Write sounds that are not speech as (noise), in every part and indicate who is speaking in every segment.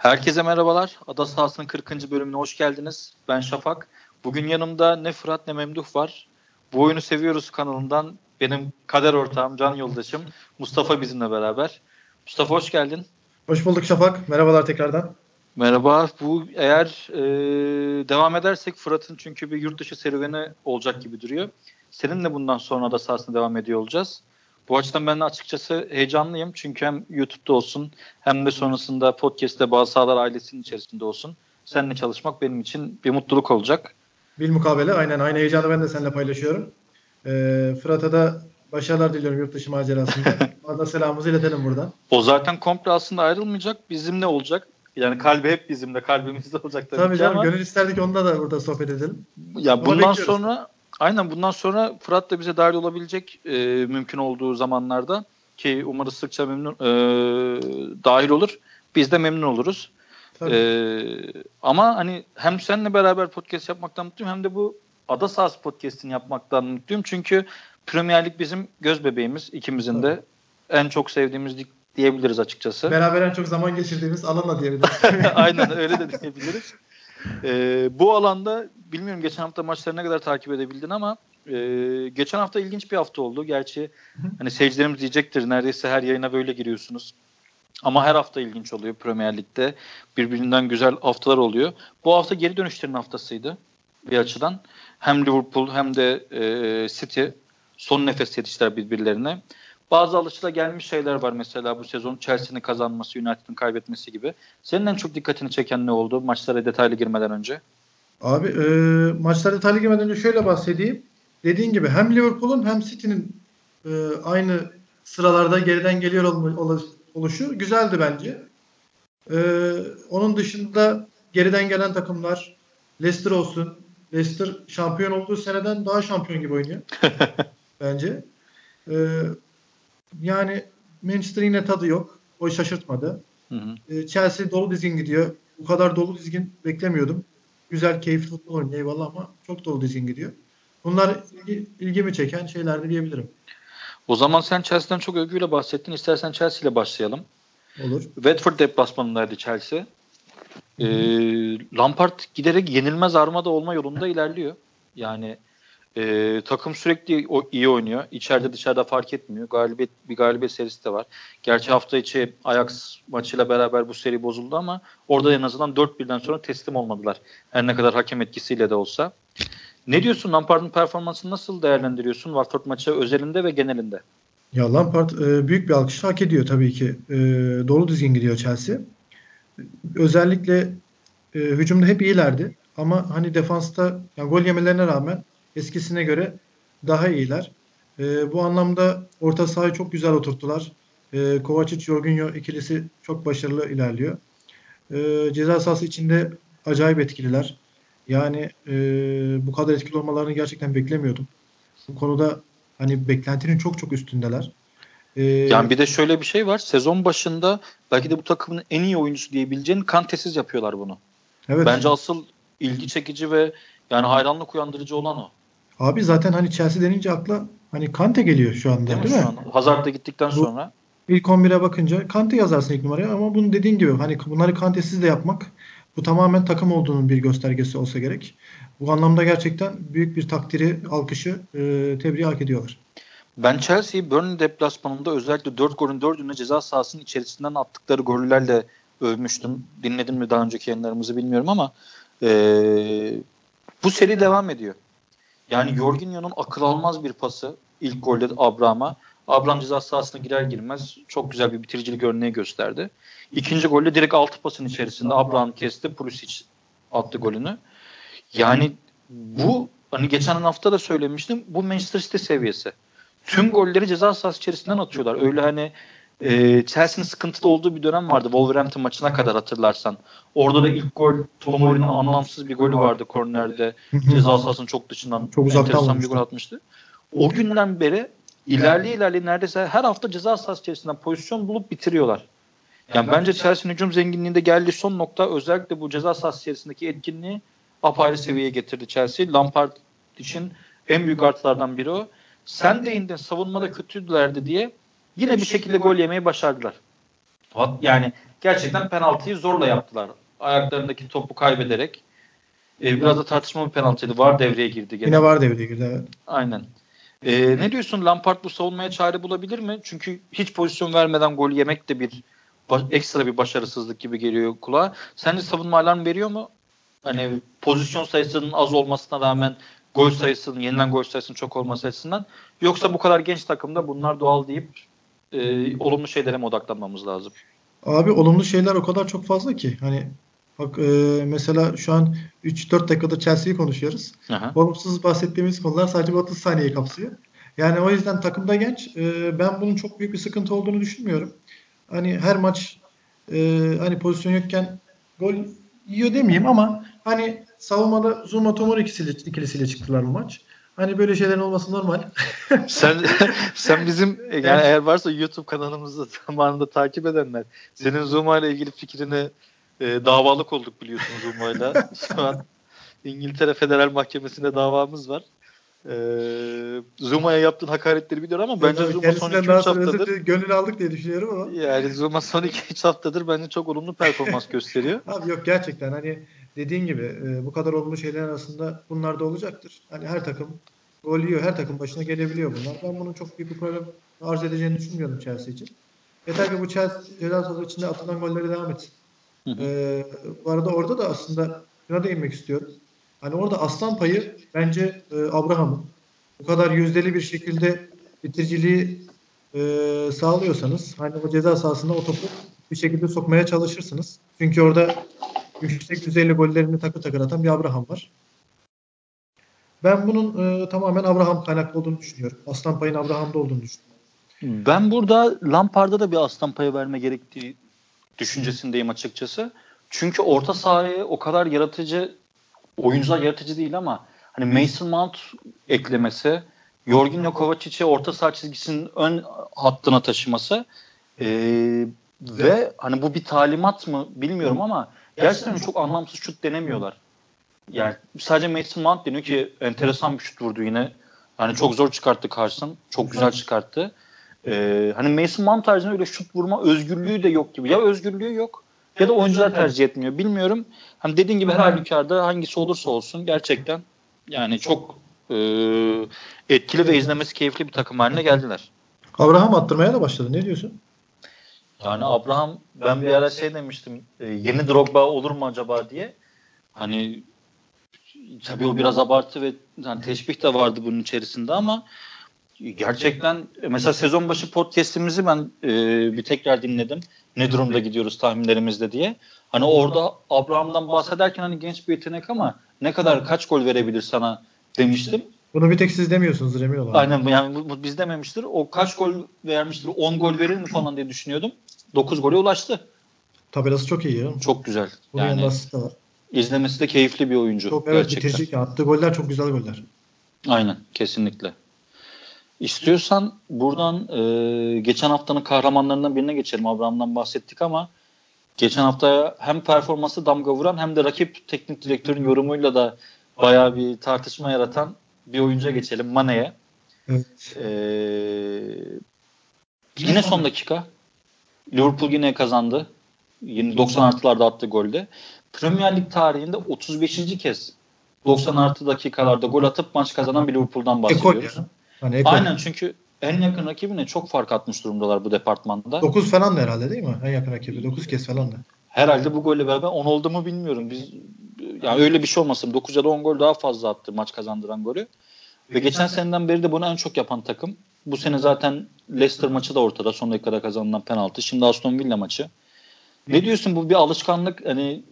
Speaker 1: Herkese merhabalar. Ada sahasının 40. bölümüne hoş geldiniz. Ben Şafak. Bugün yanımda ne Fırat ne Memduh var. Bu oyunu seviyoruz kanalından benim kader ortağım, can yoldaşım Mustafa bizimle beraber. Mustafa hoş geldin.
Speaker 2: Hoş bulduk Şafak. Merhabalar tekrardan.
Speaker 1: Merhaba. Bu eğer e, devam edersek Fırat'ın çünkü bir yurt dışı serüveni olacak gibi duruyor. Seninle bundan sonra da sahasına devam ediyor olacağız. Bu açıdan ben açıkçası heyecanlıyım. Çünkü hem YouTube'da olsun hem de sonrasında podcast'te bazı sahalar ailesinin içerisinde olsun. Seninle çalışmak benim için bir mutluluk olacak.
Speaker 2: Bil mukabele aynen aynı heyecanı ben de seninle paylaşıyorum. Ee, Fırat'a da başarılar diliyorum yurt dışı macerasında. (laughs) Ona selamımızı iletelim buradan.
Speaker 1: O zaten komple aslında ayrılmayacak. Bizimle olacak. Yani kalbi hep bizimle. Kalbimizde olacak tabii,
Speaker 2: tabii
Speaker 1: ki
Speaker 2: canım,
Speaker 1: ama.
Speaker 2: Gönül isterdik onda da burada sohbet edelim.
Speaker 1: Ya Ama bundan bekliyoruz. sonra Aynen bundan sonra Fırat da bize dahil olabilecek e, mümkün olduğu zamanlarda ki umarız sıkça memnun e, dahil olur. Biz de memnun oluruz. E, ama hani hem seninle beraber podcast yapmaktan mutluyum hem de bu Ada Sahası podcast'ini yapmaktan mutluyum. Çünkü Premier Lig bizim göz bebeğimiz ikimizin Tabii. de en çok sevdiğimiz lig diyebiliriz açıkçası.
Speaker 2: Beraber en çok zaman geçirdiğimiz alanla diyebiliriz. (laughs)
Speaker 1: Aynen öyle de diyebiliriz. E, bu alanda bilmiyorum geçen hafta maçları ne kadar takip edebildin ama e, geçen hafta ilginç bir hafta oldu. Gerçi hani seyircilerimiz diyecektir neredeyse her yayına böyle giriyorsunuz. Ama her hafta ilginç oluyor Premier Lig'de. Birbirinden güzel haftalar oluyor. Bu hafta geri dönüşlerin haftasıydı bir açıdan. Hem Liverpool hem de e, City son nefes yetiştiler birbirlerine. Bazı alışıla gelmiş şeyler var mesela bu sezon Chelsea'nin kazanması, United'ın kaybetmesi gibi. Senin en çok dikkatini çeken ne oldu maçlara detaylı girmeden önce?
Speaker 2: Abi e, maçlara detaylı girmeden önce şöyle bahsedeyim. Dediğin gibi hem Liverpool'un hem City'nin e, aynı sıralarda geriden geliyor ol, oluşu güzeldi bence. E, onun dışında geriden gelen takımlar Leicester olsun. Leicester şampiyon olduğu seneden daha şampiyon gibi oynuyor. (laughs) bence. E, yani Manchester yine tadı yok. O şaşırtmadı. Hı hı. E, Chelsea dolu dizgin gidiyor. Bu kadar dolu dizgin beklemiyordum. Güzel, keyifli futbol oynuyor eyvallah ama çok dolu dizgin gidiyor. Bunlar ilgi, ilgimi çeken şeylerdi diyebilirim.
Speaker 1: O zaman sen Chelsea'den çok övgüyle bahsettin. İstersen Chelsea ile başlayalım.
Speaker 2: Olur.
Speaker 1: Watford deplasmanındaydı Chelsea. Ee, Lampard giderek yenilmez armada olma yolunda ilerliyor. Yani e, takım sürekli o, iyi oynuyor. İçeride dışarıda fark etmiyor. Galibiyet bir galibiyet serisi de var. Gerçi hafta içi Ajax maçıyla beraber bu seri bozuldu ama orada en azından 4-1'den sonra teslim olmadılar. Her ne kadar hakem etkisiyle de olsa. Ne diyorsun Lampard'ın performansını nasıl değerlendiriyorsun Watford maçı özelinde ve genelinde?
Speaker 2: Ya Lampard e, büyük bir alkış hak ediyor tabii ki. E, dolu dizgin gidiyor Chelsea. Özellikle e, hücumda hep iyilerdi. Ama hani defansta yani gol yemelerine rağmen eskisine göre daha iyiler. E, bu anlamda orta sahayı çok güzel oturttular. E, Kovacic Jorginho ikilisi çok başarılı ilerliyor. E, ceza sahası içinde acayip etkililer. Yani e, bu kadar etkili olmalarını gerçekten beklemiyordum. Bu konuda hani beklentinin çok çok üstündeler.
Speaker 1: Ee, yani bir de şöyle bir şey var. Sezon başında belki de bu takımın en iyi oyuncusu diyebileceğin kantesiz yapıyorlar bunu. Evet. Bence asıl ilgi çekici ve yani hayranlık uyandırıcı olan o.
Speaker 2: Abi zaten hani Chelsea denince akla hani Kante geliyor şu anda değil, değil mi? Şu an.
Speaker 1: Hazard da gittikten bu, sonra.
Speaker 2: İlk 11'e bakınca Kante yazarsın ilk numaraya ama bunu dediğin gibi hani bunları Kante'siz de yapmak bu tamamen takım olduğunun bir göstergesi olsa gerek. Bu anlamda gerçekten büyük bir takdiri, alkışı, e, tebriği hak ediyorlar.
Speaker 1: Ben Chelsea'yi Burnley deplasmanında özellikle 4 golün 4'ünü ceza sahasının içerisinden attıkları gollerle övmüştüm. Dinledin mi daha önceki yayınlarımızı bilmiyorum ama e, bu seri devam ediyor. Yani Jorginho'nun akıl almaz bir pası ilk golde Abraham'a. Abraham ceza sahasına girer girmez çok güzel bir bitiricilik örneği gösterdi. İkinci golde direkt altı pasın içerisinde Abraham kesti. Pulisic attı golünü. Yani bu hani geçen hafta da söylemiştim. Bu Manchester City seviyesi. Tüm golleri ceza sahası içerisinden atıyorlar. Öyle hani e, Chelsea'nin sıkıntılı olduğu bir dönem vardı. Wolverhampton maçına kadar hatırlarsan. Orada da ilk gol Tomori'nin anlamsız bir golü vardı kornerde. ceza sahasının çok dışından çok enteresan bir gol atmıştı. O günden beri ilerleye ilerleye neredeyse her hafta ceza sahası içerisinden pozisyon bulup bitiriyorlar. Yani bence Chelsea'nin hücum zenginliğinde geldiği son nokta özellikle bu ceza sahası içerisindeki etkinliği apayrı seviyeye getirdi Chelsea. Lampard için en büyük artılardan biri o. Sen de indin savunmada kötüydülerdi diye yine bir şekilde gol yemeyi başardılar. Yani gerçekten penaltıyı zorla yaptılar. Ayaklarındaki topu kaybederek. Ee, biraz da tartışmalı bir penaltıydı. Var devreye girdi.
Speaker 2: Gene. Yine var devreye girdi evet.
Speaker 1: Aynen. Ee, ne diyorsun Lampard bu savunmaya çare bulabilir mi? Çünkü hiç pozisyon vermeden gol yemek de bir ekstra bir başarısızlık gibi geliyor kulağa. Sence savunma alarm veriyor mu? Hani pozisyon sayısının az olmasına rağmen gol sayısının, yenilen gol sayısının çok olması açısından. Yoksa bu kadar genç takımda bunlar doğal deyip e, olumlu şeylere mi odaklanmamız lazım?
Speaker 2: Abi olumlu şeyler o kadar çok fazla ki. Hani bak e, mesela şu an 3-4 dakikada Chelsea'yi konuşuyoruz. Aha. Olumsuz bahsettiğimiz konular sadece 30 saniyeyi kapsıyor. Yani o yüzden takımda genç. E, ben bunun çok büyük bir sıkıntı olduğunu düşünmüyorum. Hani her maç e, hani pozisyon yokken gol yiyor demeyeyim ama hani savunmada Zuma Tomor ikisiyle, ikilisiyle çıktılar bu maç. Hani böyle şeylerin olması normal. (laughs)
Speaker 1: sen sen bizim (laughs) yani evet. eğer varsa YouTube kanalımızı (laughs) zamanında takip edenler senin Zuma ile ilgili fikrini e, davalık olduk biliyorsun Zuma ile. Şu an İngiltere Federal Mahkemesi'nde davamız var. Ee, Zuma'ya yaptığın hakaretleri biliyorum ama bence Zuma son 2-3 haftadır
Speaker 2: gönül aldık diye düşünüyorum ama.
Speaker 1: Yani Zuma son 2-3 haftadır bence çok olumlu performans gösteriyor.
Speaker 2: Abi yok gerçekten hani dediğin gibi e, bu kadar olumlu şeyler arasında bunlar da olacaktır. Hani her takım gol yiyor. Her takım başına gelebiliyor bunlar. Ben bunun çok büyük bir problem arz edeceğini düşünmüyorum Chelsea için. Yeter ki bu Chelsea ceza sahası içinde atılan golleri devam etsin. Hı hı. Ee, bu arada orada da aslında şuna değinmek istiyorum. Hani orada aslan payı bence e, Abraham'ın. Bu kadar yüzdeli bir şekilde bitiriciliği e, sağlıyorsanız hani o ceza sahasında o topu bir şekilde sokmaya çalışırsınız. Çünkü orada yüksek düzeyli gollerini takı takır atan bir Abraham var. Ben bunun e, tamamen Abraham kaynaklı olduğunu düşünüyorum. Aslan payın Abraham'da olduğunu düşünüyorum.
Speaker 1: Ben burada Lampard'a da bir aslan payı verme gerektiği düşüncesindeyim açıkçası. Çünkü orta sahaya o kadar yaratıcı oyuncular yaratıcı değil ama hani Mason Mount eklemesi, Jorginho Kovacic'i orta saha çizgisinin ön hattına taşıması e, ve hani bu bir talimat mı bilmiyorum ama gerçekten çok anlamsız şut denemiyorlar. Yani sadece Mason Mount deniyor ki enteresan bir şut vurdu yine. Hani çok zor çıkarttı Carson. Çok güzel çıkarttı. Ee, hani Mason Mount tarzında öyle şut vurma özgürlüğü de yok gibi. Ya özgürlüğü yok ya da oyuncular tercih etmiyor. Bilmiyorum. Hani dediğin gibi her halükarda hangisi olursa olsun gerçekten yani çok e, etkili ve izlemesi keyifli bir takım haline geldiler.
Speaker 2: Abraham attırmaya da başladı. Ne diyorsun?
Speaker 1: Yani Abraham ben bir ara şey demiştim. E, yeni Drogba olur mu acaba diye. Hani tabii o biraz abartı ve yani teşbih de vardı bunun içerisinde ama gerçekten mesela sezon başı podcast'imizi ben e, bir tekrar dinledim. Ne durumda gidiyoruz tahminlerimizde diye. Hani orada Abraham'dan bahsederken hani genç bir yetenek ama ne kadar kaç gol verebilir sana demiştim.
Speaker 2: Bunu bir tek siz demiyorsunuz emin olun.
Speaker 1: Aynen yani bu, bu biz dememiştir. O kaç gol vermiştir? 10 gol verir mi falan diye düşünüyordum. 9 gole ulaştı.
Speaker 2: Tabelası çok iyi ya.
Speaker 1: Çok güzel.
Speaker 2: Bunun yani, var.
Speaker 1: İzlemesi de keyifli bir oyuncu.
Speaker 2: Çok evet bitirici. Attığı goller çok güzel goller.
Speaker 1: Aynen kesinlikle. İstiyorsan buradan e, geçen haftanın kahramanlarından birine geçelim. Abraham'dan bahsettik ama geçen hafta hem performansı damga vuran hem de rakip teknik direktörün yorumuyla da bayağı bir tartışma yaratan bir oyuncuya geçelim. Mane'ye. Evet. Ee, yine son dakika. Liverpool yine kazandı. Yine 90 artılarda attı golde. Premier Lig tarihinde 35. kez 90 artı dakikalarda gol atıp maç kazanan bir Liverpool'dan bahsediyoruz. Hani Aynen çünkü en yakın rakibine çok fark atmış durumdalar bu departmanda.
Speaker 2: 9 falan da herhalde değil mi? En yakın rakibi 9 kez falan da.
Speaker 1: Herhalde bu golle beraber 10 oldu mu bilmiyorum. Biz yani öyle bir şey olmasın. 9 ya da 10 gol daha fazla attı maç kazandıran golü. Ve geçen seneden beri de bunu en çok yapan takım. Bu sene zaten Leicester maçı da ortada. Son dakikada kazanılan penaltı. Şimdi Aston Villa maçı. Ne diyorsun bu bir alışkanlık hani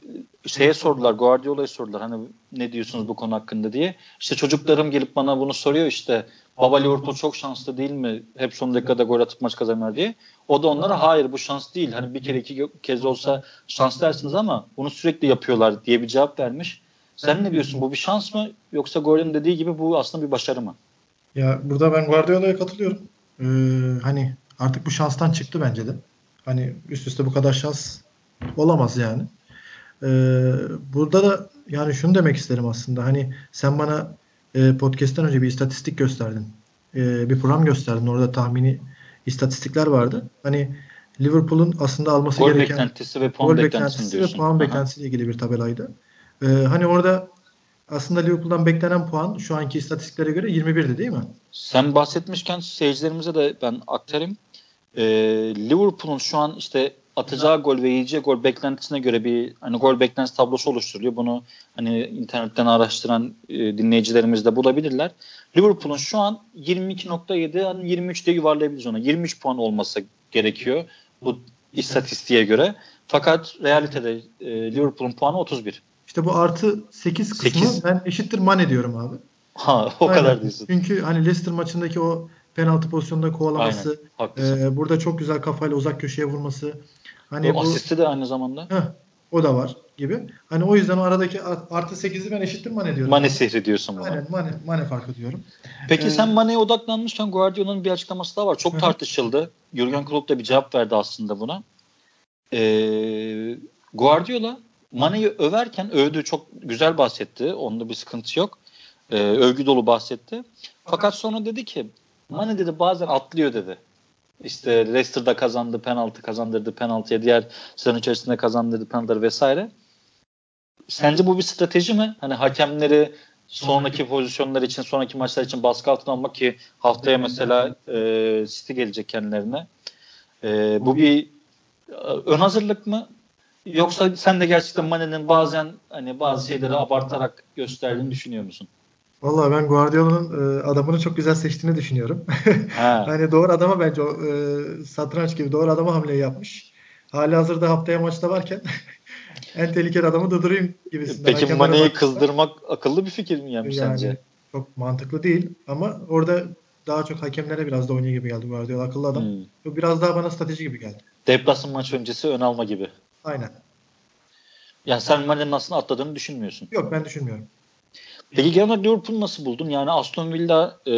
Speaker 1: şeye sordular Guardiola'ya sordular hani ne diyorsunuz bu konu hakkında diye. İşte çocuklarım gelip bana bunu soruyor işte baba Liverpool çok şanslı değil mi? Hep son dakikada gol atıp maç kazanır diye. O da onlara hayır bu şans değil. Hani bir kere iki kez olsa şans dersiniz ama bunu sürekli yapıyorlar diye bir cevap vermiş. Sen ne diyorsun? Bu bir şans mı? Yoksa Gordon dediği gibi bu aslında bir başarı mı?
Speaker 2: Ya burada ben Guardiola'ya katılıyorum. Ee, hani artık bu şanstan çıktı bence de. Hani üst üste bu kadar şans olamaz yani. Ee, burada da yani şunu demek isterim aslında. Hani sen bana e, podcast'ten önce bir istatistik gösterdin. E, bir program gösterdin. Orada tahmini istatistikler vardı. Hani Liverpool'un aslında alması
Speaker 1: gol
Speaker 2: gereken
Speaker 1: beklentisi ve puan
Speaker 2: gol
Speaker 1: beklentisi
Speaker 2: ve
Speaker 1: diyorsun.
Speaker 2: puan
Speaker 1: Aha.
Speaker 2: beklentisiyle ilgili bir tabelaydı. Ee, hani orada aslında Liverpool'dan beklenen puan şu anki istatistiklere göre 21'di değil mi?
Speaker 1: Sen bahsetmişken seyircilerimize de ben aktarayım. Ee, Liverpool'un şu an işte atacağı gol ve yiyeceği gol beklentisine göre bir hani gol beklentisi tablosu oluşturuluyor. Bunu hani internetten araştıran e, dinleyicilerimiz de bulabilirler. Liverpool'un şu an 22.7 hani 23 diye yuvarlayabiliriz ona. 23 puan olması gerekiyor bu istatistiğe göre. Fakat realitede e, Liverpool'un puanı 31.
Speaker 2: İşte bu artı 8 kısmı
Speaker 1: Sekiz.
Speaker 2: ben eşittir Mane diyorum abi.
Speaker 1: Ha o
Speaker 2: Aynen.
Speaker 1: kadar diyorsun.
Speaker 2: Çünkü hani Leicester maçındaki o penaltı pozisyonunda kovalaması,
Speaker 1: Aynen.
Speaker 2: E, burada çok güzel kafayla uzak köşeye vurması. Hani
Speaker 1: o
Speaker 2: bu
Speaker 1: asisti de aynı zamanda.
Speaker 2: Heh, o da var gibi. Hani o yüzden o aradaki art- artı 8'i ben eşittir Mane diyorum.
Speaker 1: Mane sihri diyorsun buna.
Speaker 2: Aynen Mane, Mane farkı diyorum.
Speaker 1: Peki
Speaker 2: Ee,
Speaker 1: sen Mane'ye odaklanmışken Guardiola'nın bir açıklaması daha var. Çok
Speaker 2: hı.
Speaker 1: tartışıldı. Jurgen Klopp da bir cevap verdi aslında buna. Ee, Guardiola Mane'yi överken övdü çok güzel bahsetti. Onda bir sıkıntı yok. Ee, övgü dolu bahsetti. Fakat sonra dedi ki Mane dedi bazen atlıyor dedi. İşte Leicester'da kazandı, penaltı kazandırdı, penaltıya diğer sezon içerisinde kazandırdı penaltıları vesaire. Sence bu bir strateji mi? Hani hakemleri sonraki pozisyonlar için, sonraki maçlar için baskı altına almak ki haftaya mesela e, City gelecek kendilerine. E, bu bir e, ön hazırlık mı? Yoksa sen de gerçekten Mane'nin bazen hani bazı şeyleri abartarak gösterdiğini düşünüyor musun?
Speaker 2: Vallahi ben Guardiola'nın e, adamını çok güzel seçtiğini düşünüyorum.
Speaker 1: Ha. (laughs)
Speaker 2: hani doğru adama bence o e, satranç gibi doğru adama hamleyi yapmış. Hali hazırda haftaya maçta varken (laughs) en tehlikeli adamı durdurayım gibisinden.
Speaker 1: Peki Mane'yi kızdırmak akıllı bir fikir mi yani,
Speaker 2: yani
Speaker 1: sence?
Speaker 2: çok mantıklı değil ama orada daha çok hakemlere biraz da oynuyor gibi geldi Guardiola akıllı adam.
Speaker 1: Hmm.
Speaker 2: Biraz daha bana strateji gibi geldi.
Speaker 1: Deplasman maç öncesi ön alma gibi.
Speaker 2: Aynen.
Speaker 1: Yani sen Mane'nin aslında atladığını düşünmüyorsun.
Speaker 2: Yok ben düşünmüyorum.
Speaker 1: Peki genel olarak Liverpool'u nasıl buldun? Yani Aston Villa e,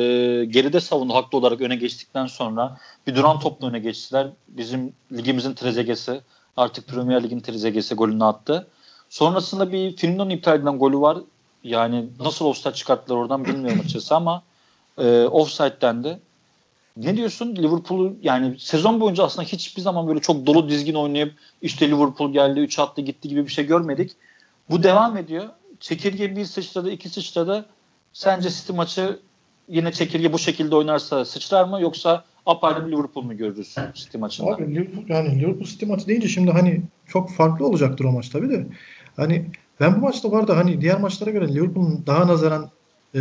Speaker 1: geride savundu haklı olarak öne geçtikten sonra bir duran topla öne geçtiler. Bizim ligimizin trezegesi artık Premier Lig'in trezegesi golünü attı. Sonrasında bir Firmino'nun iptal edilen golü var. Yani nasıl offside çıkarttılar oradan bilmiyorum açıkçası ama e, offside'den de. Ne diyorsun? Liverpool'u yani sezon boyunca aslında hiçbir zaman böyle çok dolu dizgin oynayıp işte Liverpool geldi 3 attı gitti gibi bir şey görmedik. Bu devam ediyor. Çekirge bir sıçradı, iki sıçradı. Sence City maçı yine çekirge bu şekilde oynarsa sıçrar mı yoksa apayrı bir Liverpool mu görürüz City maçında?
Speaker 2: Abi Liverpool, yani Liverpool City maçı deyince şimdi hani çok farklı olacaktır o maç tabii de. Hani ben bu maçta var da hani diğer maçlara göre Liverpool'un daha nazaran e,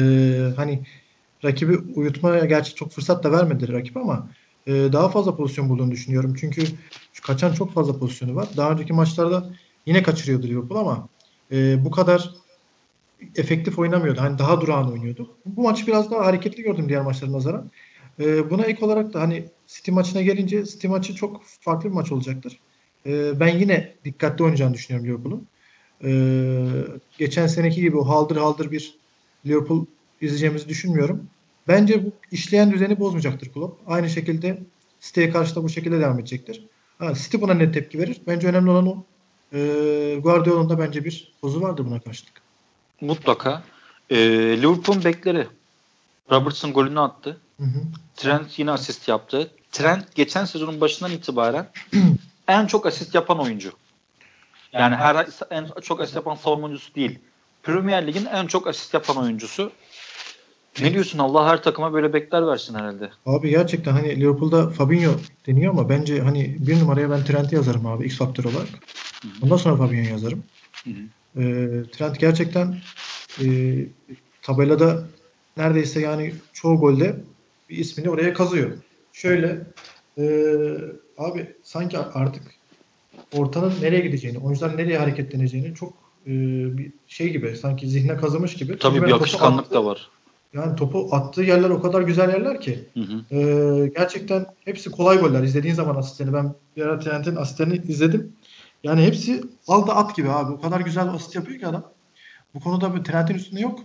Speaker 2: hani rakibi uyutmaya gerçi çok fırsat da vermedi rakip ama e, daha fazla pozisyon bulduğunu düşünüyorum. Çünkü kaçan çok fazla pozisyonu var. Daha önceki maçlarda yine kaçırıyordu Liverpool ama e, bu kadar efektif oynamıyordu. Hani daha durağan oynuyordu. Bu maçı biraz daha hareketli gördüm diğer maçlara nazaran. E, buna ek olarak da hani City maçına gelince City maçı çok farklı bir maç olacaktır. E, ben yine dikkatli oynayacağını düşünüyorum Liverpool'un. E, geçen seneki gibi o haldır haldır bir Liverpool izleyeceğimizi düşünmüyorum. Bence bu işleyen düzeni bozmayacaktır Klopp. Aynı şekilde City'ye karşı da bu şekilde devam edecektir. Ha, City buna net tepki verir. Bence önemli olan o. E, Guardiola'nın da bence bir pozu vardır buna karşılık.
Speaker 1: Mutlaka. Ee, Liverpool'un bekleri Robertson golünü attı.
Speaker 2: Hı hı.
Speaker 1: Trent yine asist yaptı. Trent geçen sezonun başından itibaren (clears throat) en çok asist yapan oyuncu. Yani her en çok asist yapan savunma oyuncusu değil. Premier Lig'in en çok asist yapan oyuncusu. Ne diyorsun Allah her takıma böyle bekler versin herhalde.
Speaker 2: Abi gerçekten hani Liverpool'da Fabinho deniyor ama bence hani bir numaraya ben Trent'i yazarım abi X faktör olarak. Ondan sonra Fabinho'yu yazarım.
Speaker 1: Hı hı.
Speaker 2: Ee, Trent gerçekten e, tabelada neredeyse yani çoğu golde bir ismini oraya kazıyor. Şöyle e, abi sanki artık ortanın nereye gideceğini, oyuncuların nereye hareketleneceğini çok e, bir şey gibi sanki zihne kazımış gibi.
Speaker 1: Tabii
Speaker 2: Çünkü
Speaker 1: bir akışkanlık
Speaker 2: attı-
Speaker 1: da var.
Speaker 2: Yani topu attığı yerler o kadar güzel yerler ki.
Speaker 1: Hı hı.
Speaker 2: Ee, gerçekten hepsi kolay goller. İzlediğin zaman asistlerini ben bir ara Trent'in asistlerini izledim. Yani hepsi al da at gibi abi. O kadar güzel asist yapıyor ki adam. Bu konuda bir Trent'in üstünde yok.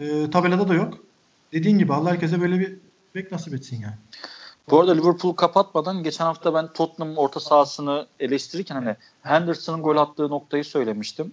Speaker 2: Ee, tabelada da yok. Dediğin gibi Allah herkese böyle bir bek nasip etsin yani.
Speaker 1: Bu arada Liverpool'u kapatmadan geçen hafta ben Tottenham orta sahasını eleştirirken hani Henderson'ın gol attığı noktayı söylemiştim.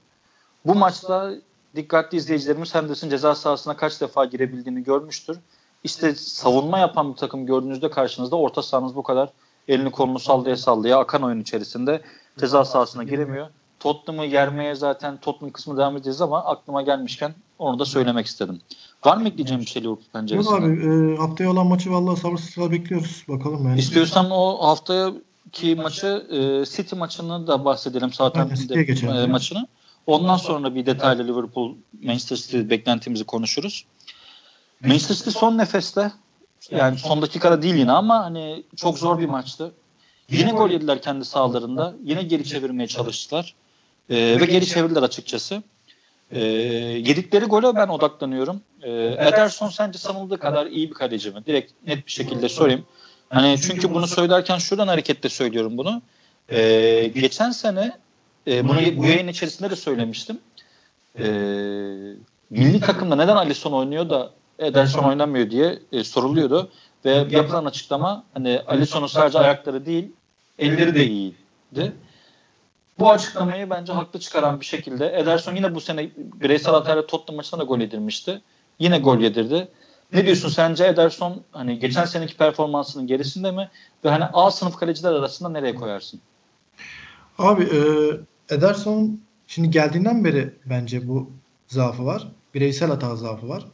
Speaker 1: Bu maçta dikkatli izleyicilerimiz Henderson ceza sahasına kaç defa girebildiğini görmüştür. İşte savunma yapan bir takım gördüğünüzde karşınızda orta sahanız bu kadar elini kolunu sallaya sallaya akan oyun içerisinde ceza sahasına giremiyor. Tottenham'ı yermeye zaten Tottenham kısmı devam edeceğiz ama aklıma gelmişken onu da söylemek istedim. Var mı ekleyeceğim bir şey Liverpool penceresinde?
Speaker 2: Yok abi e, haftaya olan maçı vallahi sabırsızlıkla bekliyoruz. Bakalım yani.
Speaker 1: İstiyorsan o haftaya ki maçı e, City maçını da bahsedelim Southampton'da e, maçını. Ondan sonra bir detaylı Liverpool Manchester City beklentimizi konuşuruz. Manchester City son nefeste yani son dakikada değil yine ama hani çok zor bir maçtı. Yine gol yediler kendi sahalarında. Yine geri çevirmeye çalıştılar. Ee, ve geri çevirdiler açıkçası. Ee, yedikleri gole ben odaklanıyorum. Ee, Ederson sence sanıldığı kadar iyi bir kaleci mi? Direkt net bir şekilde sorayım. Hani çünkü bunu söylerken şuradan hareketle söylüyorum bunu. Ee, geçen sene e, bunu bu yayın içerisinde de söylemiştim. Ee, milli takımda neden Alisson oynuyor da Ederson oynamıyor diye e, soruluyordu. Ve yapılan açıklama hani Alisson'un sadece ayakları değil elleri de iyiydi. Bu açıklamayı bence haklı çıkaran bir şekilde Ederson yine bu sene bireysel hatayla Tottenham maçında da gol yedirmişti. Yine gol yedirdi. Ne diyorsun sence Ederson hani geçen seneki performansının gerisinde mi ve hani A sınıf kaleciler arasında nereye koyarsın?
Speaker 2: Abi e, Ederson şimdi geldiğinden beri bence bu zaafı var. Bireysel hata zaafı var.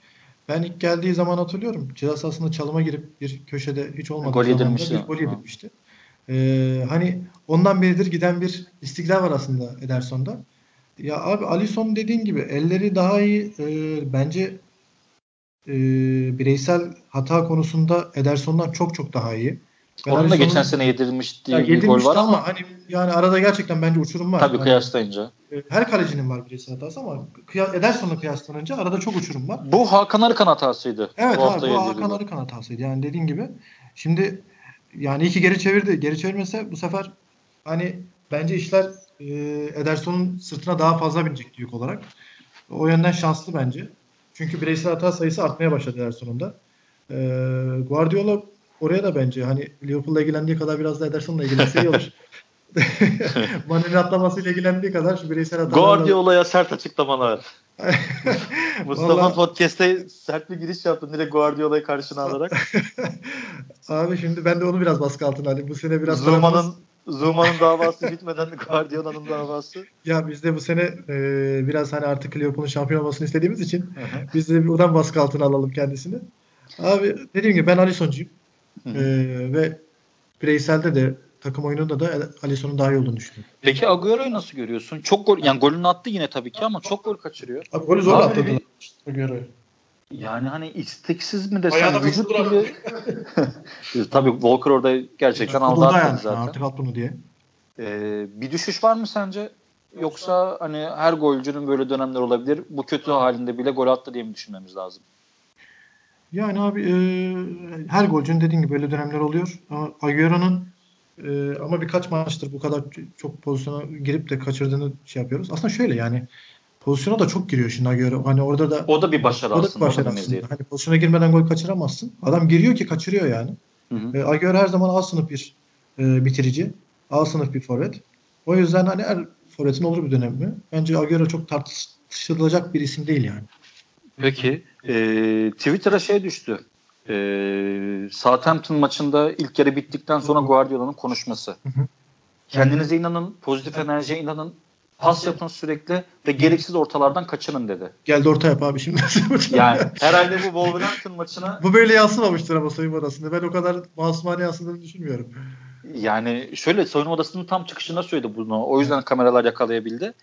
Speaker 2: Ben ilk geldiği zaman hatırlıyorum. Ceza sahasında çalıma girip bir köşede hiç olmadığı gol yedirmişti. Bir gol yedirmişti. Ee, hani ondan beridir giden bir istiklal var aslında Ederson'da. Ya abi Alisson dediğin gibi elleri daha iyi. E, bence e, bireysel hata konusunda Ederson'dan çok çok daha iyi.
Speaker 1: Ben Onun da geçen sene yedirilmiş diye bir gol var ama,
Speaker 2: ama hani yani arada gerçekten bence uçurum var.
Speaker 1: Tabii yani, kıyaslayınca.
Speaker 2: E, her kalecinin var bireysel hatası ama kıya, Ederson'la kıyaslanınca arada çok uçurum var.
Speaker 1: Bu Hakan Arıkan hatasıydı.
Speaker 2: Evet bu abi bu Hakan Arıkan hatasıydı. Yani dediğin gibi. Şimdi yani iyi ki geri çevirdi. Geri çevirmese bu sefer hani bence işler e, Ederson'un sırtına daha fazla binecek yük olarak. O yönden şanslı bence. Çünkü bireysel hata sayısı artmaya başladı Ederson'un da. E, Guardiola oraya da bence hani Liverpool'la ilgilendiği kadar biraz da Ederson'la ilgilense iyi olur. (laughs) (laughs) Mane'nin atlamasıyla ilgilendiği kadar şu bireysel
Speaker 1: hatalarla... Guardiola'ya sert açıklamalar. (laughs) Mustafa Vallahi... Podcast'te sert bir giriş yaptın direkt Guardiola'yı karşına (laughs) alarak.
Speaker 2: Abi şimdi ben de onu biraz baskı altına alayım. Bu sene biraz
Speaker 1: Zuma'nın Zuma'nın davası (laughs) bitmeden Guardiola'nın davası.
Speaker 2: Ya biz de bu sene e, biraz hani artık Liverpool'un şampiyon olmasını istediğimiz için biz de buradan baskı altına alalım kendisini. Abi dediğim gibi ben Alisson'cuyum. E, ve bireyselde de takım oyununda da Alisson'un daha iyi olduğunu düşünüyorum.
Speaker 1: Peki Agüero'yu nasıl görüyorsun? Çok gol yani golünü attı yine tabii ki ama çok gol kaçırıyor.
Speaker 2: Abi golü zor attı Agüero'yu.
Speaker 1: Yani hani isteksiz mi desem vücut gibi. (laughs) tabii Walker orada gerçekten aldı
Speaker 2: yani, zaten. Artık at bunu diye.
Speaker 1: Ee, bir düşüş var mı sence? Yoksa hani her golcünün böyle dönemler olabilir. Bu kötü halinde bile gol attı diye mi düşünmemiz lazım?
Speaker 2: Yani abi e, her golcünün dediğin gibi böyle dönemler oluyor. Ama Agüero'nun e, ama birkaç maçtır bu kadar çok pozisyona girip de kaçırdığını şey yapıyoruz. Aslında şöyle yani pozisyona da çok giriyor şimdi Agüero. Hani orada da
Speaker 1: o da bir başarı o aslında.
Speaker 2: Da bir başarı aslında. Hani pozisyona girmeden gol kaçıramazsın. Adam giriyor ki kaçırıyor yani. Hı hı. E, Agüero her zaman A sınıf bir e, bitirici. A sınıf bir forvet. O yüzden hani her forvetin olur bir dönemi. Bence Agüero çok tartışılacak bir isim değil yani.
Speaker 1: Peki. E, Twitter'a şey düştü. E, Southampton maçında ilk yarı bittikten sonra Guardiola'nın konuşması. Kendinize inanın, pozitif enerjiye inanın, pas yapın sürekli ve gereksiz ortalardan kaçının dedi.
Speaker 2: Geldi orta yap abi şimdi. (laughs)
Speaker 1: yani herhalde bu Wolverhampton maçına
Speaker 2: bu böyle yansımamıştır ama soyunma odasında. Ben o kadar masumane yansıdığını düşünmüyorum.
Speaker 1: Yani şöyle soyunma odasının tam çıkışında söyledi bunu. O yüzden kameralar yakalayabildi.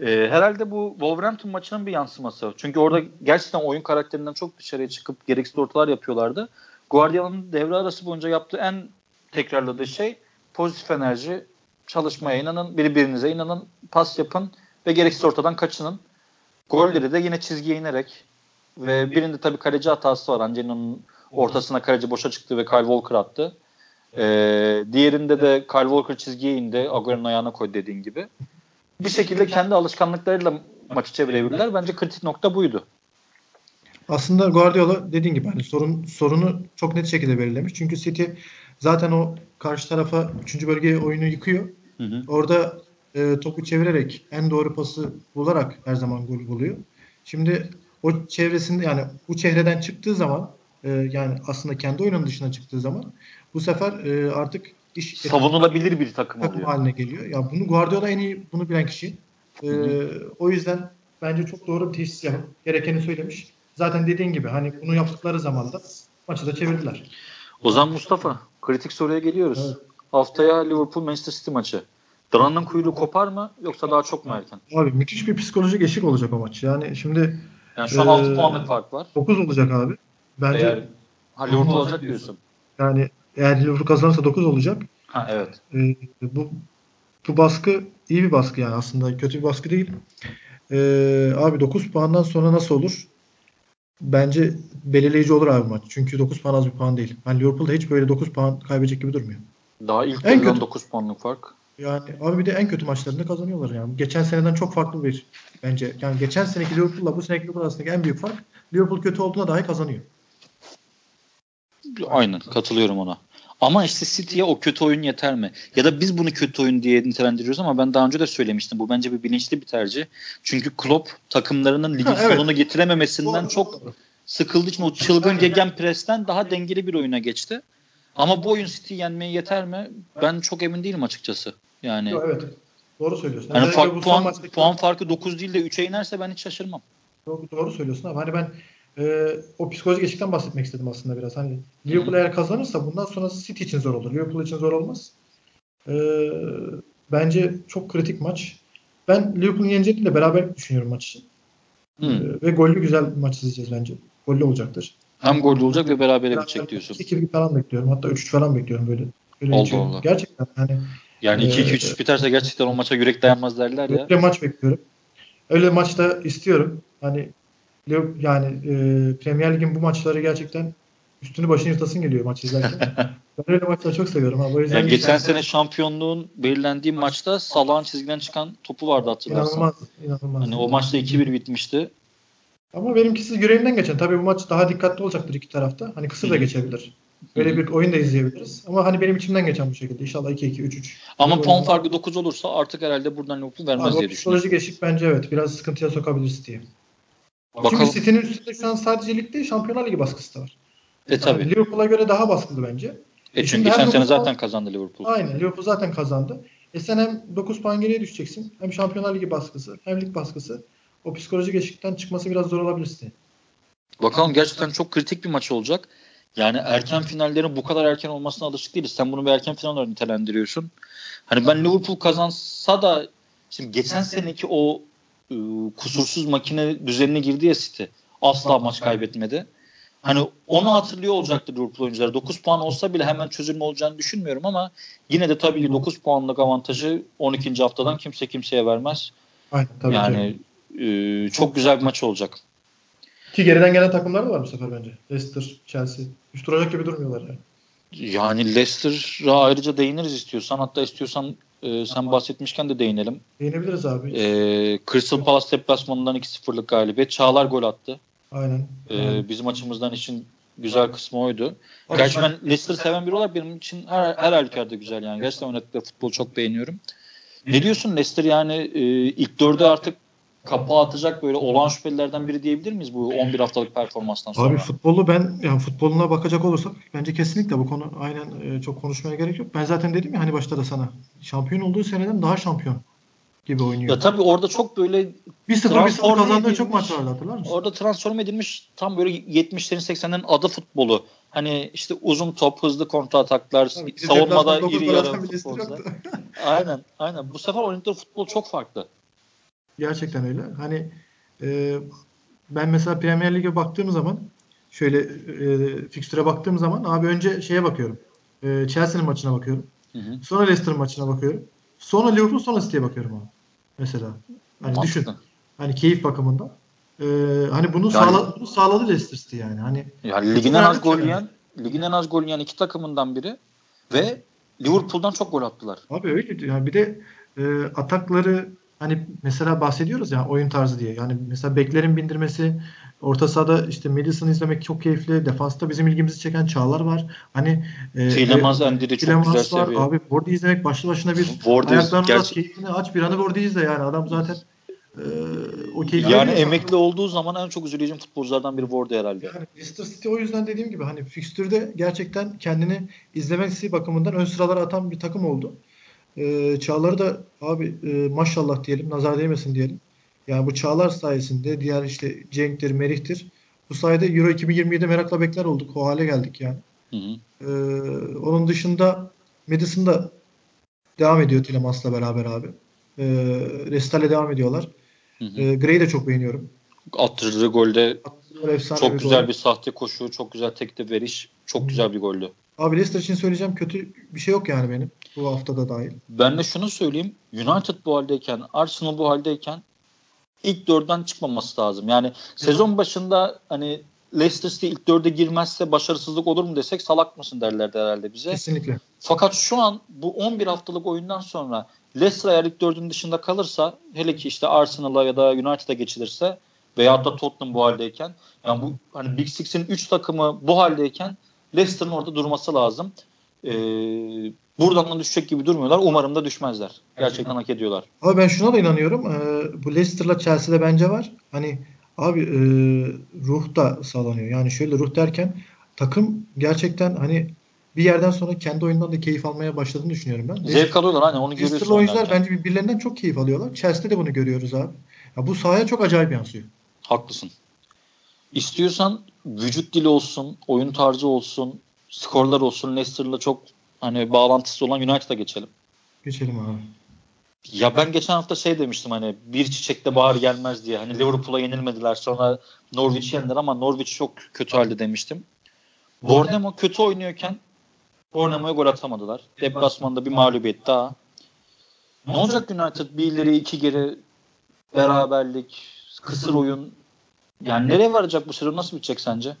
Speaker 1: Ee, herhalde bu Wolverhampton maçının bir yansıması. Çünkü orada gerçekten oyun karakterinden çok dışarıya çıkıp gereksiz ortalar yapıyorlardı. Guardiola'nın devre arası boyunca yaptığı en tekrarladığı şey pozitif enerji, çalışmaya inanın, birbirinize inanın, pas yapın ve gereksiz ortadan kaçının. Golleri de yine çizgiye inerek ve birinde tabii kaleci hatası var. Angelino'nun ortasına kaleci boşa çıktı ve Kyle Walker attı. Ee, diğerinde de Kyle Walker çizgiye indi. Agüero'nun ayağına koydu dediğin gibi. Bir şekilde kendi alışkanlıklarıyla maçı çevirebilirler. Bence kritik nokta buydu.
Speaker 2: Aslında Guardiola dediğin gibi hani sorun sorunu çok net şekilde belirlemiş. Çünkü City zaten o karşı tarafa 3. bölgeye oyunu yıkıyor. Hı hı. Orada e, topu çevirerek en doğru pası bularak her zaman gol buluyor. Şimdi o çevresinde yani bu çehreden çıktığı zaman e, yani aslında kendi oyunun dışına çıktığı zaman bu sefer e, artık iş
Speaker 1: savunulabilir bir takım,
Speaker 2: takım
Speaker 1: oluyor.
Speaker 2: haline geliyor. Ya bunu Guardiola en iyi bunu bilen kişi. Ee, o yüzden bence çok doğru bir tesis yapıp gerekeni söylemiş. Zaten dediğin gibi hani bunu yaptıkları zaman da maçı da çevirdiler.
Speaker 1: O zaman Mustafa kritik soruya geliyoruz.
Speaker 2: Evet.
Speaker 1: Haftaya Liverpool Manchester City maçı. Dana'nın kuyruğu kopar mı yoksa daha çok mu erken?
Speaker 2: Abi müthiş bir psikolojik eşik olacak o maç. Yani şimdi
Speaker 1: Yani şu an
Speaker 2: Ee,
Speaker 1: 6 puanlık fark var.
Speaker 2: 9 olacak abi. Bence
Speaker 1: Eğer ha, Liverpool olacak diyorsun.
Speaker 2: yani eğer Liverpool kazanırsa 9 olacak.
Speaker 1: Ha evet.
Speaker 2: Ee, bu bu baskı iyi bir baskı yani aslında kötü bir baskı değil. Ee, abi 9 puandan sonra nasıl olur? Bence belirleyici olur abi maç. Çünkü 9 puan az bir puan değil. Yani Liverpool'da hiç böyle 9 puan kaybedecek gibi durmuyor.
Speaker 1: Daha ilk
Speaker 2: En kötü-
Speaker 1: 9 puanlık fark.
Speaker 2: Yani abi bir de en kötü maçlarında kazanıyorlar yani. Geçen seneden çok farklı bir bence. Yani geçen seneki Liverpool'la bu seneki Liverpool arasındaki en büyük fark Liverpool kötü olduğuna dahi kazanıyor.
Speaker 1: Aynen katılıyorum ona. Ama işte City'ye o kötü oyun yeter mi? Ya da biz bunu kötü oyun diye nitelendiriyoruz ama ben daha önce de söylemiştim. Bu bence bir bilinçli bir tercih. Çünkü Klopp takımlarının ligin
Speaker 2: evet.
Speaker 1: sonunu getirememesinden çok sıkıldığı için o çılgın gegen presten daha dengeli bir oyuna geçti. Ama bu oyun City'yi yenmeye yeter mi? Ben çok emin değilim açıkçası. Yani
Speaker 2: Yo, evet. Doğru söylüyorsun. Özellikle
Speaker 1: fark, puan,
Speaker 2: maçtaki-
Speaker 1: puan farkı 9 değil de 3'e inerse ben hiç şaşırmam.
Speaker 2: Doğru, doğru söylüyorsun abi. Hani ben e, o psikolojik eşikten bahsetmek istedim aslında biraz. Hani Liverpool eğer kazanırsa bundan sonra City için zor olur. Liverpool için zor olmaz. E, bence çok kritik maç. Ben Liverpool'un yeneceğini de beraber düşünüyorum maç için.
Speaker 1: Hı.
Speaker 2: E, ve gollü güzel bir maç izleyeceğiz bence. Gollü olacaktır.
Speaker 1: Hem gol olacak ve berabere
Speaker 2: Beraber
Speaker 1: bitecek diyorsun.
Speaker 2: 2-1 falan bekliyorum. Hatta 3-3 falan bekliyorum böyle. böyle
Speaker 1: Allah. Allah.
Speaker 2: Gerçekten hani
Speaker 1: Yani 2-2-3
Speaker 2: Ee,
Speaker 1: biterse gerçekten o maça yürek dayanmaz derler ya.
Speaker 2: Öyle maç bekliyorum. Öyle maçta istiyorum. Hani yani e, Premier Lig'in bu maçları gerçekten üstünü başını yırtasın geliyor maç izlerken. (laughs) ben öyle maçları çok seviyorum abi. O yüzden
Speaker 1: Yani geçen sene şampiyonluğun belirlendiği maçta Salah'ın çizgiden çıkan topu vardı hatırlarsan.
Speaker 2: inanılmaz, inanılmaz.
Speaker 1: Hani o maçta 2-1 bitmişti.
Speaker 2: Ama benimkisi yüreğimden geçen. Tabii bu maç daha dikkatli olacaktır iki tarafta. Hani kısır da geçebilir. Böyle bir oyun da izleyebiliriz. Ama hani benim içimden geçen bu şekilde. İnşallah 2-2, 3-3.
Speaker 1: Ama
Speaker 2: Böyle
Speaker 1: puan farkı 9 olursa artık herhalde buradan Liverpool vermez
Speaker 2: Abi, o
Speaker 1: diye düşünüyorum.
Speaker 2: psikolojik eşik bence evet biraz sıkıntıya sokabilir City'yi.
Speaker 1: Bakalım.
Speaker 2: Çünkü City'nin üstünde şu an sadece lig değil Şampiyonlar Ligi baskısı da var.
Speaker 1: E.
Speaker 2: Yani Liverpool'a göre daha baskılı bence.
Speaker 1: E çünkü
Speaker 2: Şimdi
Speaker 1: geçen sene zaten kazandı Liverpool.
Speaker 2: Aynen Liverpool zaten kazandı. E sen hem 9 puan geriye düşeceksin. Hem Şampiyonlar Ligi baskısı hem lig baskısı. O psikolojik eşikten çıkması biraz zor olabilir City'nin.
Speaker 1: Bakalım gerçekten çok kritik bir maç olacak. Yani erken finallerin bu kadar erken olmasına alışık değiliz. Sen bunu bir erken final olarak nitelendiriyorsun. Hani ben Liverpool kazansa da şimdi geçen seneki o e, kusursuz makine düzenine girdi ya City. Asla maç kaybetmedi. Hani onu hatırlıyor olacaktır Liverpool oyuncuları. 9 puan olsa bile hemen çözülme olacağını düşünmüyorum ama yine de tabii ki 9 puanlık avantajı 12. haftadan kimse kimseye vermez.
Speaker 2: Aynen tabii ki.
Speaker 1: yani e, çok güzel bir maç olacak.
Speaker 2: Ki geriden gelen takımlar da var bu sefer bence. Leicester, Chelsea. Üst duracak gibi durmuyorlar yani.
Speaker 1: Yani Leicester'a ayrıca değiniriz istiyorsan. Hatta istiyorsan e, sen bahsetmişken de değinelim.
Speaker 2: Değinebiliriz abi.
Speaker 1: E, Crystal Palace deplasmanından 2-0'lık galibiyet. Çağlar gol attı.
Speaker 2: Aynen.
Speaker 1: E,
Speaker 2: Aynen.
Speaker 1: bizim açımızdan için güzel kısmı oydu.
Speaker 2: Abi
Speaker 1: Gerçi ben- Leicester'ı seven biri olarak benim için her, her halükarda güzel yani. Gerçekten oynadıkları futbolu çok beğeniyorum. Ne diyorsun Leicester yani e, ilk dörde artık kapağı atacak böyle olağan şüphelilerden biri diyebilir miyiz bu 11 haftalık performanstan sonra?
Speaker 2: Abi futbolu ben yani futboluna bakacak olursak bence kesinlikle bu konu aynen e, çok konuşmaya gerek yok. Ben zaten dedim ya hani başta da sana şampiyon olduğu seneden daha şampiyon gibi oynuyor.
Speaker 1: ya tabii orada çok böyle
Speaker 2: 1-0 1-0
Speaker 1: transforme
Speaker 2: kazandığı çok maç vardı hatırlar mısın?
Speaker 1: Orada transform edilmiş tam böyle 70'lerin 80'lerin adı futbolu. Hani işte uzun top, hızlı kontra ataklar,
Speaker 2: bir
Speaker 1: savunmada iri yarı
Speaker 2: bir
Speaker 1: futbolcular. Aynen, aynen. Bu sefer oynadıkları futbol çok farklı.
Speaker 2: Gerçekten öyle. Hani e, ben mesela Premier Lig'e baktığım zaman şöyle e, fikstüre baktığım zaman abi önce şeye bakıyorum. E, Chelsea'nin maçına bakıyorum.
Speaker 1: Hı hı.
Speaker 2: Sonra Leicester'ın maçına bakıyorum. Sonra Liverpool sonra City'ye bakıyorum abi. Mesela. Hani
Speaker 1: Mantıklı.
Speaker 2: düşün. Hani keyif bakımından. E, hani bunu,
Speaker 1: Yani-
Speaker 2: sağla, bunu sağladı Leicester City yani. Hani
Speaker 1: Yani ligin en az gol yiyen, ligin en az gol yiyen iki takımından biri ve Liverpool'dan çok gol attılar.
Speaker 2: Abi öyle yani bir de e, atakları hani mesela bahsediyoruz ya oyun tarzı diye. Yani mesela beklerin bindirmesi, orta sahada işte Madison'ı izlemek çok keyifli. Defansta bizim ilgimizi çeken Çağlar var. Hani e,
Speaker 1: Tielemans,
Speaker 2: e,
Speaker 1: Endiri çok
Speaker 2: Tielemans
Speaker 1: güzel
Speaker 2: var.
Speaker 1: seviye.
Speaker 2: Abi Vordi izlemek başlı başına bir
Speaker 1: Vordi
Speaker 2: ayaklarını uzat,
Speaker 1: gerçi-
Speaker 2: keyfini aç bir anı Vordi izle yani. Adam zaten e, o keyfi
Speaker 1: yani emekli olduğu zaman en çok üzüleceğim futbolculardan biri Ward herhalde.
Speaker 2: Yani Leicester City o yüzden dediğim gibi hani fikstürde gerçekten kendini izlemesi bakımından ön sıralara atan bir takım oldu. E, Çağlar'ı da abi e, maşallah diyelim nazar değmesin diyelim. Yani bu Çağlar sayesinde diğer işte Cenk'tir, Merih'tir. Bu sayede Euro 2027'de merakla bekler olduk. O hale geldik yani. Hı hı. Ee, onun dışında Madison da devam ediyor Tilemas'la beraber abi. Ee, Restal'e devam ediyorlar. Hı hı. Ee, Gray'i de çok beğeniyorum.
Speaker 1: Attırdığı golde Attığı çok bir güzel gol. bir sahte koşu, çok güzel tekte veriş, çok hı. güzel bir goldü.
Speaker 2: Abi Leicester için söyleyeceğim kötü bir şey yok yani benim bu haftada dahil.
Speaker 1: Ben de şunu söyleyeyim. United bu haldeyken, Arsenal bu haldeyken ilk dörtten çıkmaması lazım. Yani sezon başında hani Leicester City ilk dörde girmezse başarısızlık olur mu desek salak mısın derlerdi herhalde bize.
Speaker 2: Kesinlikle.
Speaker 1: Fakat şu an bu 11 haftalık oyundan sonra Leicester eğer ilk dördün dışında kalırsa hele ki işte Arsenal'a ya da United'a geçilirse veya da Tottenham bu haldeyken yani bu hani Big Six'in 3 takımı bu haldeyken Leicester'ın orada durması lazım. Ee, buradan da düşecek gibi durmuyorlar. Umarım da düşmezler. Gerçekten hak ediyorlar.
Speaker 2: Abi ben şuna da inanıyorum. Ee, bu Leicester'la Chelsea'de bence var. Hani abi e, ruh da sağlanıyor. Yani şöyle ruh derken takım gerçekten hani bir yerden sonra kendi oyundan da keyif almaya başladığını düşünüyorum ben.
Speaker 1: Zevk alıyorlar hani onu görüyorsun.
Speaker 2: Leicester'lı oyuncular bence birbirlerinden çok keyif alıyorlar. Chelsea'de de bunu görüyoruz abi. Ya bu sahaya çok acayip yansıyor.
Speaker 1: Haklısın. İstiyorsan vücut dili olsun, oyun tarzı olsun, skorlar olsun Leicester'la çok hani bağlantısı olan United'a geçelim.
Speaker 2: Geçelim abi.
Speaker 1: Ya ben geçen hafta şey demiştim hani bir çiçekte bahar gelmez diye. Hani Liverpool'a yenilmediler sonra Norwich yendiler ama Norwich çok kötü halde demiştim. Bournemouth kötü oynuyorken Bournemouth'a gol atamadılar. Deplasmanda bir mağlubiyet daha. Ne olacak United? Bir ileri iki geri beraberlik, kısır oyun. Yani nereye varacak bu sezon? Nasıl bitecek sence?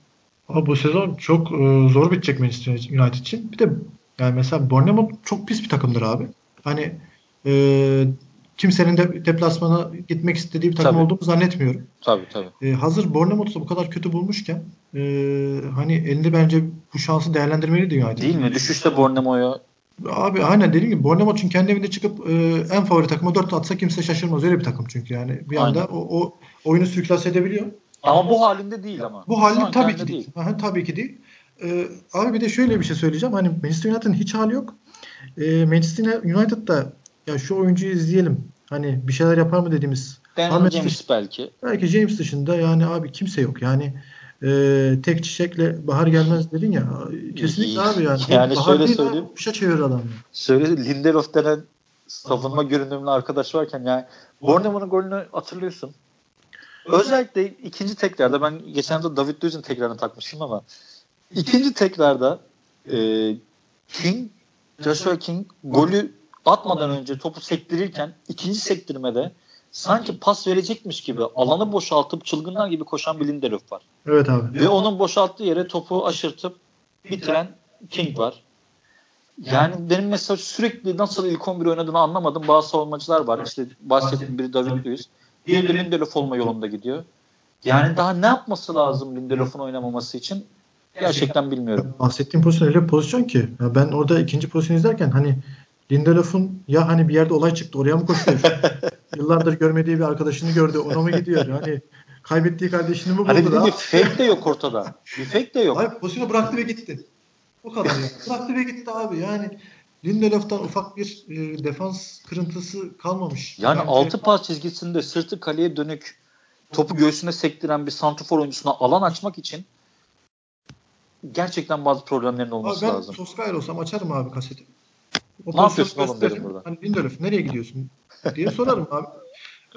Speaker 2: Ama bu sezon çok e, zor bitecek Manchester United için. Bir de yani mesela Bournemouth çok pis bir takımdır abi. Hani e, kimsenin de deplasmana gitmek istediği bir takım tabii. olduğunu zannetmiyorum.
Speaker 1: Tabii tabii.
Speaker 2: E, hazır Bournemouth'u bu kadar kötü bulmuşken e, hani elinde bence bu şansı değerlendirmeliydi United.
Speaker 1: Değil mi? Düşüşte Bournemouth'u
Speaker 2: Abi aynen dediğim gibi Bournemouth için kendi evinde çıkıp e, en favori takıma 4 atsa kimse şaşırmaz. Öyle bir takım çünkü yani. Bir anda o, o oyunu sürklase edebiliyor.
Speaker 1: Ama bu halinde değil ama.
Speaker 2: Bu halinde tabii ki değil. değil. Aha, tabii ki değil. Ee, abi bir de şöyle bir şey söyleyeceğim. Hani Manchester United'ın hiç hali yok. Ee, Manchester United'da ya şu oyuncuyu izleyelim. Hani bir şeyler yapar mı dediğimiz.
Speaker 1: Daniel James dış, belki.
Speaker 2: Belki James dışında yani abi kimse yok. Yani e, tek çiçekle bahar gelmez dedin ya. Kesinlikle abi yani. (laughs)
Speaker 1: Yani bahar şöyle söyleyeyim.
Speaker 2: Kuşa çevirir adam.
Speaker 1: Şöyle Lindelof denen savunma görünümlü arkadaş varken yani Bournemouth'un golünü hatırlıyorsun. Özellikle ikinci tekrarda ben geçen de David Luiz'in tekrarını takmışım ama ikinci tekrarda e, King Joshua King golü atmadan önce topu sektirirken ikinci sektirmede sanki pas verecekmiş gibi alanı boşaltıp çılgınlar gibi koşan bir Lindelöf var.
Speaker 2: Evet abi.
Speaker 1: Ve onun boşalttığı yere topu aşırtıp bitiren King var. Yani benim mesela sürekli nasıl ilk 11 oynadığını anlamadım. Bazı savunmacılar var. İşte bahsettiğim biri David Luiz. Diğeri de Lindelöf olma yolunda gidiyor. Yani daha ne yapması lazım Lindelöf'un oynamaması için? Gerçekten bilmiyorum.
Speaker 2: Bahsettiğim pozisyon öyle bir pozisyon ki. Ya ben orada ikinci pozisyon izlerken hani Lindelöf'un ya hani bir yerde olay çıktı oraya mı koşuyor? (laughs) Yıllardır görmediği bir arkadaşını gördü ona mı gidiyor? Hani kaybettiği kardeşini mi buldu?
Speaker 1: Hani bir fake de yok ortada. Bir fake de yok.
Speaker 2: Hayır pozisyonu bıraktı ve gitti. O kadar ya. bıraktı ve gitti abi yani. Lindelöf'ten ufak bir e, defans kırıntısı kalmamış.
Speaker 1: Yani Bence... altı pas çizgisinde sırtı kaleye dönük topu göğsüne sektiren bir santrafor oyuncusuna alan açmak için gerçekten bazı problemlerin olması
Speaker 2: abi ben
Speaker 1: lazım.
Speaker 2: Ben Soskayr olsam açarım abi kaseti.
Speaker 1: O ne yapıyorsun oğlum derim burada.
Speaker 2: Hani Lindelöf nereye gidiyorsun diye sorarım abi.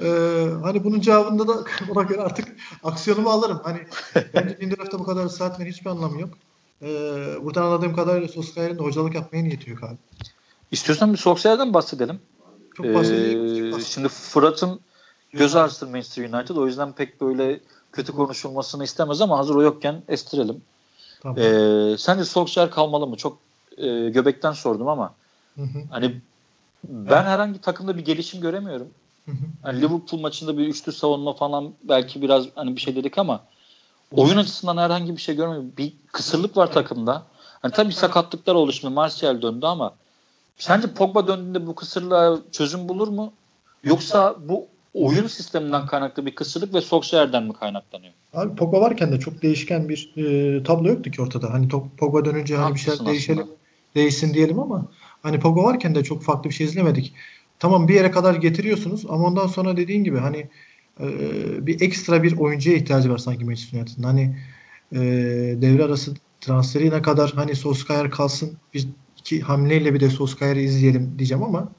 Speaker 2: Ee, hani bunun cevabında da (laughs) ona göre artık aksiyonumu alırım. Hani bence Lindelöf'te bu kadar saatlerin hiçbir anlamı yok. Ee, buradan anladığım kadarıyla Soskayr'ın da hocalık yapmaya niyeti yok abi.
Speaker 1: İstiyorsan bir Solskjaer'den bahsedelim.
Speaker 2: Çok bahsedelim.
Speaker 1: Ee, şimdi Fırat'ın göz ağrısı Manchester United. O yüzden pek böyle kötü konuşulmasını istemez ama hazır o yokken estirelim. Tamam. Ee, sence Solskjaer kalmalı mı? Çok e, göbekten sordum ama hı hı. hani ben herhangi takımda bir gelişim göremiyorum. Hı hı. Hani Liverpool maçında bir üçlü savunma falan belki biraz hani bir şey dedik ama oyun açısından herhangi bir şey görmüyorum. Bir kısırlık var takımda. Hani tabii sakatlıklar oldu şimdi Martial döndü ama sence Pogba döndüğünde bu kısırlığa çözüm bulur mu? Yoksa bu oyun sisteminden kaynaklı bir kısırlık ve Solskjaer'den mi kaynaklanıyor?
Speaker 2: Abi Pogba varken de çok değişken bir e, tablo yoktu ki ortada. Hani Pogba dönünce hani bir şeyler değişelim, değişsin diyelim ama hani Pogba varken de çok farklı bir şey izlemedik. Tamam bir yere kadar getiriyorsunuz ama ondan sonra dediğin gibi hani e, bir ekstra bir oyuncuya ihtiyacı var sanki Manchester United'ın. Hani e, devre arası transferi ne kadar hani Solskjaer kalsın bir iki hamleyle bir de Solskjaer'i izleyelim diyeceğim ama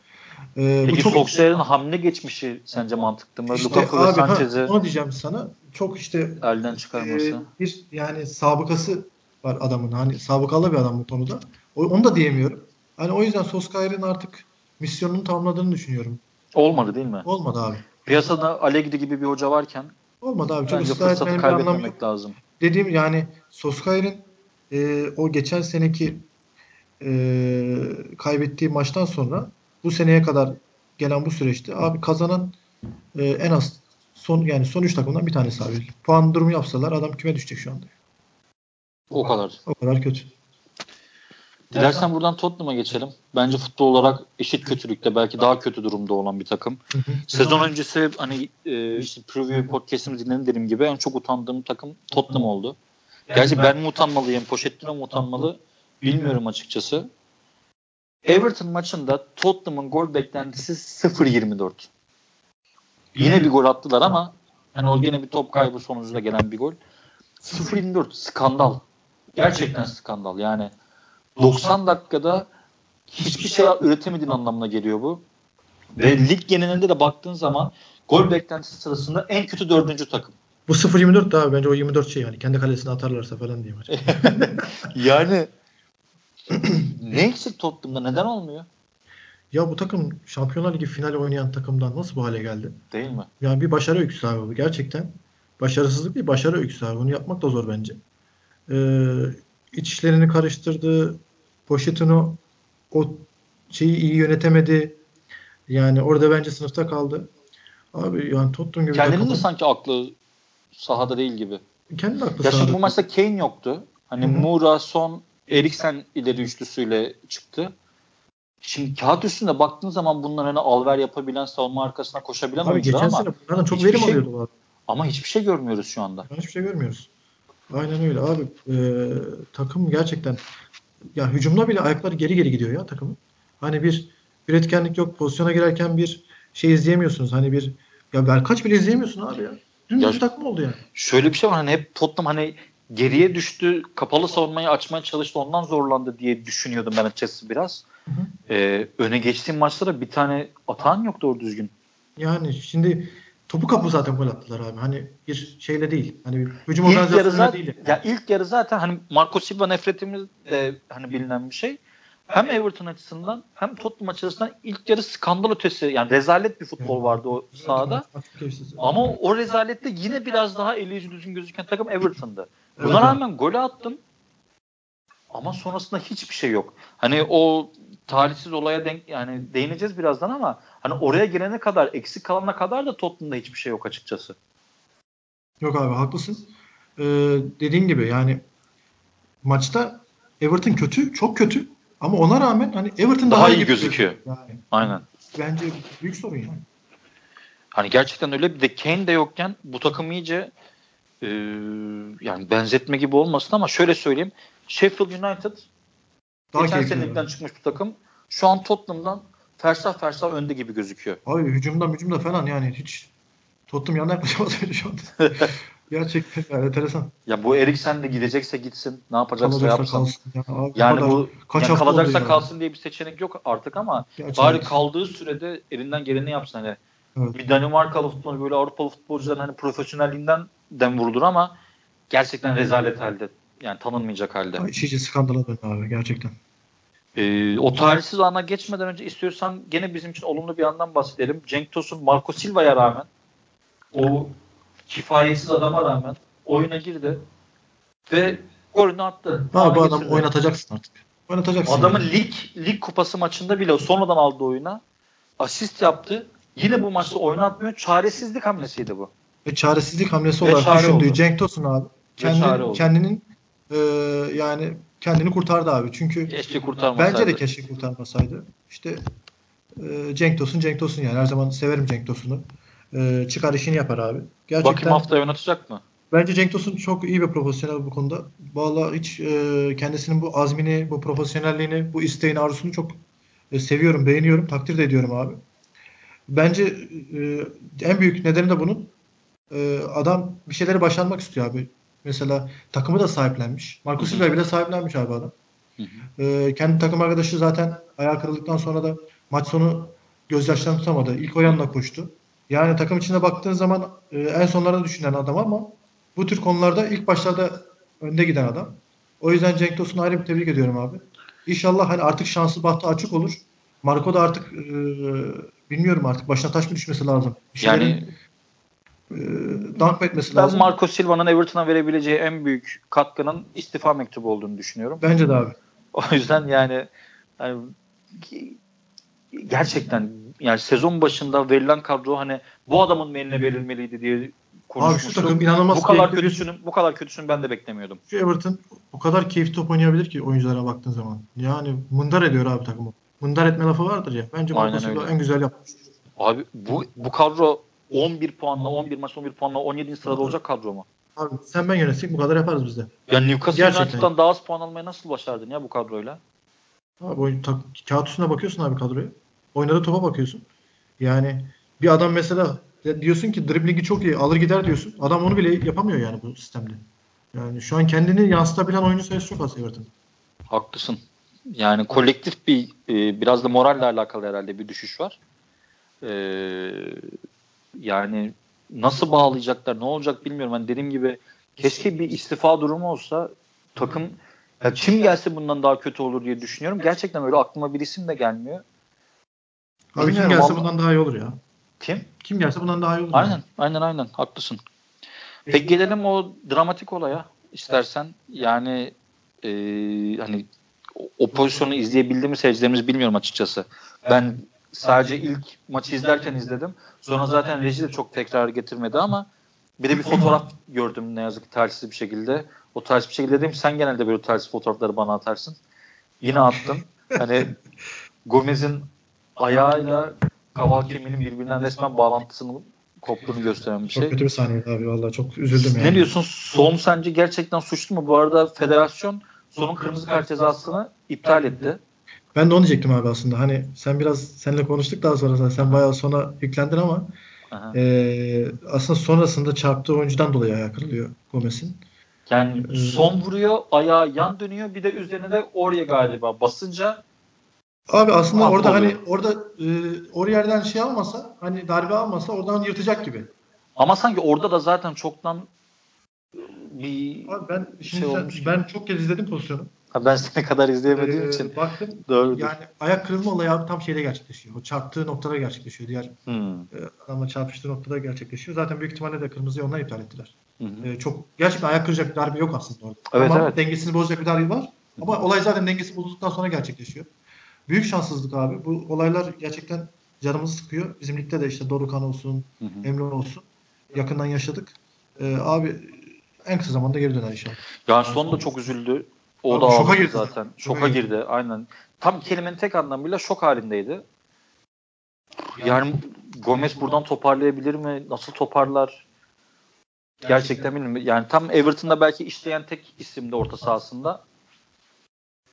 Speaker 1: e, Peki bu çok... Solskjaer'in hamle geçmişi sence mantıklı mı?
Speaker 2: İşte Lukaku abi, ve Sanchez'i onu diyeceğim sana. Çok işte
Speaker 1: elden çıkarması. E,
Speaker 2: bir yani sabıkası var adamın. Hani sabıkalı bir adam bu konuda. O, onu da diyemiyorum. Hani o yüzden Solskjaer'in artık misyonunu tamamladığını düşünüyorum.
Speaker 1: Olmadı değil mi?
Speaker 2: Olmadı abi.
Speaker 1: Piyasada Allegri gibi bir hoca varken
Speaker 2: olmadı abi. Çok
Speaker 1: bence fırsatı kaybetmemek lazım.
Speaker 2: Dediğim yani Solskjaer'in e, o geçen seneki e, kaybettiği maçtan sonra bu seneye kadar gelen bu süreçte abi kazanan e, en az son yani son 3 takımdan bir tanesi abi. Puan durumu yapsalar adam küme düşecek şu anda.
Speaker 1: O kadar.
Speaker 2: O kadar kötü.
Speaker 1: Dilersen buradan Tottenham'a geçelim. Bence futbol olarak eşit kötülükte belki daha kötü durumda olan bir takım. Sezon öncesi hani e, işte preview podcast'imizi dinledim dediğim gibi en çok utandığım takım Tottenham oldu. Gerçi ben mi utanmalıyım, Pochettino mu utanmalı bilmiyorum açıkçası. Everton maçında Tottenham'ın gol beklentisi 0-24. Yine bir gol attılar ama hani o yine bir top kaybı sonucunda gelen bir gol. 0-24 skandal. Gerçekten skandal. Yani 90 dakikada hiçbir şey üretemediğin anlamına geliyor bu. Ve lig genelinde de baktığın zaman gol beklentisi sırasında en kötü dördüncü takım.
Speaker 2: Bu 0-24 daha bence o 24 şey yani. Kendi kalesine atarlarsa falan diye maç. (laughs)
Speaker 1: yani (clears throat) ne eksik Tottenham'da neden olmuyor?
Speaker 2: Ya bu takım Şampiyonlar Ligi finali oynayan takımdan nasıl bu hale geldi?
Speaker 1: Değil mi?
Speaker 2: Yani bir başarı öyküsü abi bu. Gerçekten başarısızlık bir başarı öyküsü abi. Bunu yapmak da zor bence. Ee, iç işlerini karıştırdı. Pochettino o şeyi iyi yönetemedi. Yani orada bence sınıfta kaldı. Abi yani Tottenham gibi
Speaker 1: Kendinin de sanki aklı sahada değil gibi.
Speaker 2: Kendi aklı
Speaker 1: Ya şimdi bu maçta Kane yoktu. Hani Hı-hı. Mura, Son, Eriksen ileri üçlüsüyle çıktı. Şimdi kağıt üstünde baktığın zaman bunlar hani alver yapabilen, savunma arkasına koşabilen
Speaker 2: Abi geçen ama sene bunlardan çok verim şey, alıyordular.
Speaker 1: Ama hiçbir şey görmüyoruz şu anda.
Speaker 2: Hiçbir şey görmüyoruz. Aynen öyle abi. E, takım gerçekten ya hücumda bile ayakları geri geri gidiyor ya takımın. Hani bir üretkenlik yok. Pozisyona girerken bir şey izleyemiyorsunuz. Hani bir ya Berkaç bile izleyemiyorsun abi ya. Dümdüz takım oldu yani.
Speaker 1: Şöyle bir şey var hani hep Tottenham hani geriye düştü, kapalı savunmayı açmaya çalıştı, ondan zorlandı diye düşünüyordum ben açıkçası biraz. Hı hı. Ee, öne geçtiğim maçlara bir tane atan yok doğru düzgün.
Speaker 2: Yani şimdi topu kapı zaten gol attılar abi. Hani bir şeyle değil. Hani bir hücum
Speaker 1: ilk yarı zaten, değil. Ya ilk yarı zaten hani Marco Silva nefretimiz de hani bilinen bir şey. Hem Everton açısından hem Tottenham açısından ilk yarı skandal ötesi yani rezalet bir futbol vardı o sahada. Ama o rezalette yine biraz daha yüzü düzgün gözüken takım Everton'dı. Buna rağmen golü attım. Ama sonrasında hiçbir şey yok. Hani o talihsiz olaya denk yani değineceğiz birazdan ama hani oraya gelene kadar eksik kalana kadar da Tottenham'da hiçbir şey yok açıkçası.
Speaker 2: Yok abi haklısın. Ee, dediğin gibi yani maçta Everton kötü, çok kötü. Ama ona rağmen hani Everton
Speaker 1: daha, daha iyi gözüküyor. Yani. Aynen.
Speaker 2: Bence büyük sorun yani.
Speaker 1: Hani gerçekten öyle bir de Kane de yokken bu takım iyice e, yani benzetme gibi olmasın ama şöyle söyleyeyim. Sheffield United daha geçen senelikten çıkmış bu takım. Şu an Tottenham'dan fersah fersah önde gibi gözüküyor.
Speaker 2: Abi hücumda hücumda falan yani hiç Tottenham yanına yaklaşamaz öyle şu anda. (laughs) Gerçekten yani enteresan.
Speaker 1: Ya bu Eriksen de gidecekse gitsin. Ne yapacaksa yapsın. Kalsın. Ya abi, yani bu kaç yani kalacaksa yani. kalsın diye bir seçenek yok artık ama Gerçekten. bari kaldığı sürede elinden geleni yapsın. Hani evet. bir Danimarkalı futbol böyle Avrupalı futbolcuların hani profesyonelliğinden dem vurulur ama gerçekten rezalet halde. Yani tanınmayacak halde.
Speaker 2: Ay, iyice skandala döndü abi gerçekten.
Speaker 1: Ee, o tarihsiz ana geçmeden önce istiyorsan gene bizim için olumlu bir yandan bahsedelim. Cenk Tosun Marco Silva'ya rağmen o kifayetsiz adama rağmen oyuna girdi ve golünü attı.
Speaker 2: Ha, bu adam oynatacaksın artık. Oynatacaksın.
Speaker 1: Adamın yani. lig lig kupası maçında bile sonradan aldığı oyuna asist yaptı. Yine bu maçta oynatmıyor. Çaresizlik hamlesiydi bu.
Speaker 2: Ve çaresizlik hamlesi olarak çare düşündüğü oldu. Cenk Tosun abi. Kendi, kendinin e, yani kendini kurtardı abi. Çünkü
Speaker 1: keşke kurtarmasaydı.
Speaker 2: Bence de keşke kurtarmasaydı. İşte e, Cenk Tosun Cenk Tosun yani her zaman severim Cenk Tosun'u. e, çıkar işini yapar abi.
Speaker 1: Gerçekten, Bakayım haftaya oynatacak mı?
Speaker 2: Bence Cenk Tosun çok iyi bir profesyonel bu konuda. Valla hiç e, kendisinin bu azmini, bu profesyonelliğini, bu isteğini, arzusunu çok e, seviyorum, beğeniyorum, takdir de ediyorum abi. Bence e, en büyük nedeni de bunun e, adam bir şeyleri başarmak istiyor abi. Mesela takımı da sahiplenmiş. Marcus Silva bile sahiplenmiş abi adam. E, kendi takım arkadaşı zaten ayağı kırıldıktan sonra da maç sonu gözyaşlarını tutamadı. İlk o yanına koştu. Yani takım içinde baktığın zaman e, en sonlarda düşünen adam ama bu tür konularda ilk başlarda önde giden adam. O yüzden Cenk Tosun'u ayrı bir tebrik ediyorum abi. İnşallah hani artık şanslı bahtı açık olur. Marco da artık e, bilmiyorum artık başına taş mı düşmesi lazım. Bir yani e, dank etmesi
Speaker 1: ben
Speaker 2: lazım.
Speaker 1: Ben Marco Silva'nın Everton'a verebileceği en büyük katkının istifa mektubu olduğunu düşünüyorum.
Speaker 2: Bence de abi. (laughs)
Speaker 1: O yüzden yani, yani gerçekten yani sezon başında verilen kadro hani bu adamın mı eline verilmeliydi diye konuşmuştum. Abi şu takım inanılmaz bu kadar kötüsünü bu kadar kötüsünü ben de beklemiyordum.
Speaker 2: Şu Everton o kadar keyifli top oynayabilir ki oyunculara baktığın zaman. Yani mındar ediyor abi takımı. Mındar etme lafı vardır ya. Bence Marco en güzel yapmış.
Speaker 1: Abi bu bu kadro 11 puanla 11 maç 11 puanla 17. sırada olacak kadro mu?
Speaker 2: Abi sen ben yönetsek bu kadar yaparız biz de.
Speaker 1: Ya Newcastle United'dan daha az puan almayı nasıl başardın ya bu kadroyla?
Speaker 2: Abi oyun, ta, kağıt üstüne bakıyorsun abi kadroya. Oynadığı topa bakıyorsun. Yani bir adam mesela diyorsun ki driblingi çok iyi alır gider diyorsun. Adam onu bile yapamıyor yani bu sistemde. Yani şu an kendini yansıtabilen oyuncu sayısı çok az Everton.
Speaker 1: Haklısın. Yani kolektif bir e, biraz da moralle alakalı herhalde bir düşüş var. E, yani nasıl bağlayacaklar ne olacak bilmiyorum. Yani dediğim gibi keşke bir istifa durumu olsa takım ya kim gelse bundan daha kötü olur diye düşünüyorum. Gerçekten öyle aklıma bir isim de gelmiyor.
Speaker 2: Abi kim gelse ama... bundan daha iyi olur ya.
Speaker 1: Kim?
Speaker 2: Kim gelse bundan daha iyi olur.
Speaker 1: Aynen, yani. aynen, aynen. Haklısın. Peki gelelim o dramatik olaya istersen. Yani e, hani o pozisyonu izleyebildi mi seyircilerimiz bilmiyorum açıkçası. Ben sadece ilk maçı izlerken izledim. Sonra zaten reji de çok tekrar getirmedi ama bir de bir (laughs) fotoğraf gördüm ne yazık ki talihsiz bir şekilde. O talihsiz bir şekilde dedim sen genelde böyle talihsiz fotoğrafları bana atarsın. Yine attın. Hani Gomez'in ayağıyla kaval kemiğinin birbirinden resmen bağlantısının koptuğunu gösteren bir şey.
Speaker 2: Çok kötü bir sahneydi abi vallahi çok üzüldüm
Speaker 1: yani. Ne diyorsun? Son sence gerçekten suçlu mu? Bu arada federasyon sonun kırmızı kart cezasını iptal etti.
Speaker 2: Ben de onu diyecektim abi aslında. Hani sen biraz seninle konuştuk daha sonra sen bayağı sonra yüklendin ama e, aslında sonrasında çarptığı oyuncudan dolayı ayağı kırılıyor Gomez'in.
Speaker 1: Yani ee, son vuruyor, ayağı yan dönüyor. Bir de üzerine de oraya galiba basınca
Speaker 2: Abi aslında orada oluyor. hani orada e, o yerden şey almasa hani darbe almasa oradan yırtacak gibi.
Speaker 1: Ama sanki orada da zaten çoktan bir
Speaker 2: Abi ben şimdi şey sen, ben çok kez izledim pozisyonu.
Speaker 1: Ha ben sene kadar izleyemediğim ee, için.
Speaker 2: Baktım. Doğrudur. Yani ayak kırılma olayı abi tam şeyde gerçekleşiyor. O çarptığı noktada gerçekleşiyor. Diğer hmm. e, adamla çarpıştığı noktada gerçekleşiyor. Zaten büyük ihtimalle de kırmızıyı ondan iptal ettiler. Hmm. E, çok gerçekten ayak kıracak bir darbe yok aslında orada. Evet, ama evet. dengesini bozacak bir darbe var. Ama olay zaten dengesi bozulduktan sonra gerçekleşiyor. Büyük şanssızlık abi. Bu olaylar gerçekten canımızı sıkıyor. Bizim ligde de işte Dorukan olsun, hı hı. Emre olsun. Yakından yaşadık. Ee, abi en kısa zamanda geri döner inşallah.
Speaker 1: Yani son da çok üzüldü. O da şoka girdi zaten. Şoka, şoka girdi. girdi. Aynen. Tam kelimenin tek anlamıyla şok halindeydi. Yani Gomez buradan toparlayabilir mi? Nasıl toparlar? Gerçekten bilmiyorum. Yani tam Everton'da belki işleyen tek isimdi orta sahasında.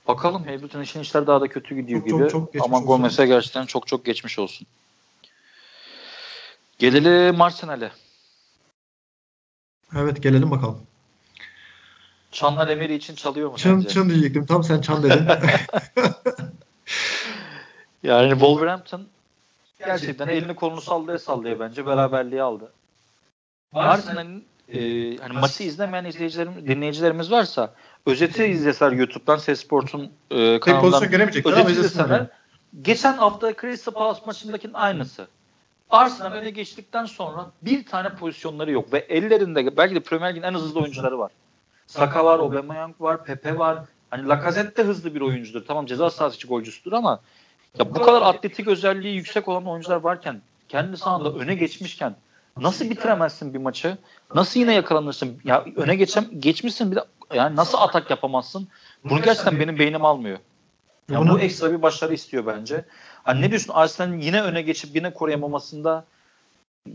Speaker 1: Bakalım Everton için işler daha da kötü gidiyor çok, gibi. Çok, çok Ama Gomez'e gerçekten çok çok geçmiş olsun. Gelelim Arsenal'e.
Speaker 2: Evet gelelim bakalım.
Speaker 1: Çanlar Emery için çalıyor mu
Speaker 2: çın, sence? Çın diyecektim. Tam sen çan dedin. (laughs)
Speaker 1: yani Wolverhampton gerçekten elini kolunu sallaya sallaya bence beraberliği aldı. Arsenal'in e, hani maçı izlemeyen izleyicilerimiz, dinleyicilerimiz varsa özeti izleseler YouTube'dan Sesport'un e, kanalından özeti izleseler geçen hafta Crystal Palace maçındakinin aynısı. Arsenal öne geçtikten sonra bir tane pozisyonları yok ve ellerinde belki de Premier Lig'in en hızlı oyuncuları var. Saka var, Aubameyang var, Pepe var. Hani Lacazette de hızlı bir oyuncudur. Tamam ceza sahası içi golcüsüdür ama ya bu kadar atletik özelliği yüksek olan oyuncular varken kendi sahanda öne geçmişken nasıl bitiremezsin bir maçı? Nasıl yine yakalanırsın? Ya öne geçem geçmişsin bir de yani nasıl atak yapamazsın? Bunu gerçekten benim beynim almıyor. Ya bu ekstra bir başarı istiyor bence. Hani ne diyorsun Arsenal'in yine öne geçip yine koruyamamasında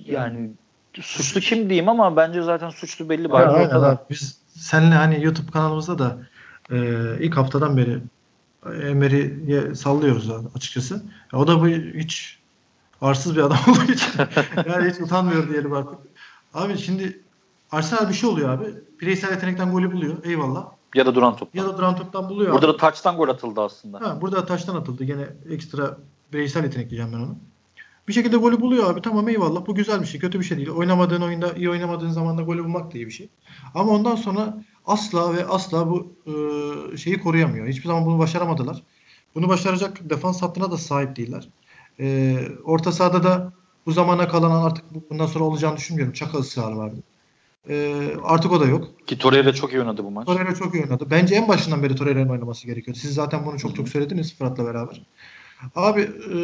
Speaker 1: yani suçlu kim diyeyim ama bence zaten suçlu belli.
Speaker 2: Ya, aynen abi. Biz seninle hani YouTube kanalımızda da e, ilk haftadan beri Emery'ye sallıyoruz açıkçası. Ya, o da bu hiç arsız bir adam (laughs) olduğu için yani hiç utanmıyor diyelim artık. Abi şimdi Arsenal bir şey oluyor abi. Bireysel yetenekten golü buluyor. Eyvallah.
Speaker 1: Ya da duran toptan.
Speaker 2: Ya da duran toptan buluyor.
Speaker 1: Burada abi. da taçtan gol atıldı aslında.
Speaker 2: Ha, burada da taçtan atıldı. Gene ekstra bireysel yetenek diyeceğim ben onu. Bir şekilde golü buluyor abi. Tamam eyvallah. Bu güzel bir şey. Kötü bir şey değil. Oynamadığın oyunda, iyi oynamadığın zamanda golü bulmak da iyi bir şey. Ama ondan sonra asla ve asla bu e, şeyi koruyamıyor. Hiçbir zaman bunu başaramadılar. Bunu başaracak defans hattına da sahip değiller. E, orta sahada da bu zamana kalan artık bundan sonra olacağını düşünmüyorum. Çaka ısrarı vardı. E, artık o da yok.
Speaker 1: Ki Torreira çok iyi oynadı bu maç.
Speaker 2: Torreira çok iyi oynadı. Bence en başından beri Torreira'nın oynaması gerekiyordu. Siz zaten bunu çok çok söylediniz Fırat'la beraber. Abi e,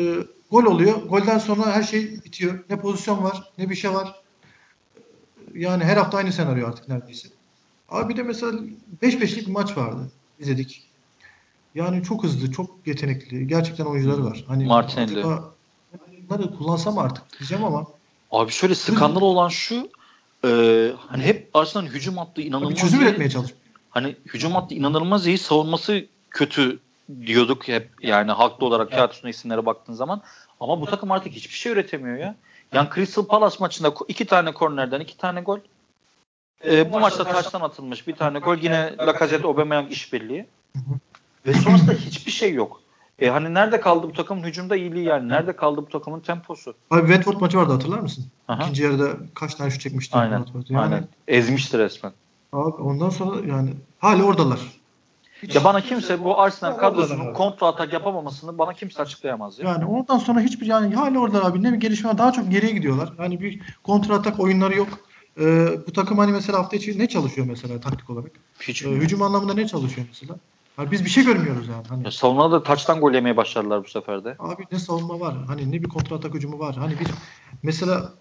Speaker 2: gol oluyor. Golden sonra her şey bitiyor. Ne pozisyon var ne bir şey var. Yani her hafta aynı senaryo artık neredeyse. Abi bir de mesela 5-5'lik bir maç vardı. izledik. Yani çok hızlı, çok yetenekli. Gerçekten oyuncuları var. Hani
Speaker 1: Martinelli.
Speaker 2: Bunları kullansam artık diyeceğim ama.
Speaker 1: Abi şöyle skandal olan şu e, hani hep Arsenal'ın hücum attığı inanılmaz
Speaker 2: Abi çözüm iyi. üretmeye çalışıyor.
Speaker 1: Hani hücum attığı inanılmaz iyi. Savunması kötü diyorduk hep yani haklı olarak kağıt üstüne isimlere baktığın zaman. Ama bu takım artık hiçbir şey üretemiyor ya. Yani Crystal Palace maçında iki tane kornerden iki tane gol. Ee, bu maçta taştan atılmış bir tane gol. Yine Lacazette Aubameyang işbirliği. Ve sonrasında hiçbir şey yok. E hani nerede kaldı bu takımın hücumda iyiliği yani? Nerede kaldı bu takımın temposu?
Speaker 2: Abi Watford maçı vardı hatırlar mısın? Aha. İkinci yarıda kaç tane şut çekmişti
Speaker 1: Aynen. Watford. Yani, Aynen. Ezmişti resmen.
Speaker 2: Abi ondan sonra yani hala oradalar.
Speaker 1: Hiç ya bana kimse bu Arsenal kadrosunun kontra atak yapamamasını bana kimse açıklayamaz.
Speaker 2: Ya. Yani ondan sonra hiçbir yani hala orada abi ne bir gelişme daha çok geriye gidiyorlar. Yani bir kontra atak oyunları yok. Ee, bu takım hani mesela hafta içi ne çalışıyor mesela taktik olarak? Hiç ee, hücum anlamında ne çalışıyor mesela? Yani biz bir şey görmüyoruz yani. Hani,
Speaker 1: ya savunmada da taçtan gol yemeye başladılar bu sefer de.
Speaker 2: Abi ne savunma var? Hani ne bir kontra atak hücumu var? Hani bir mesela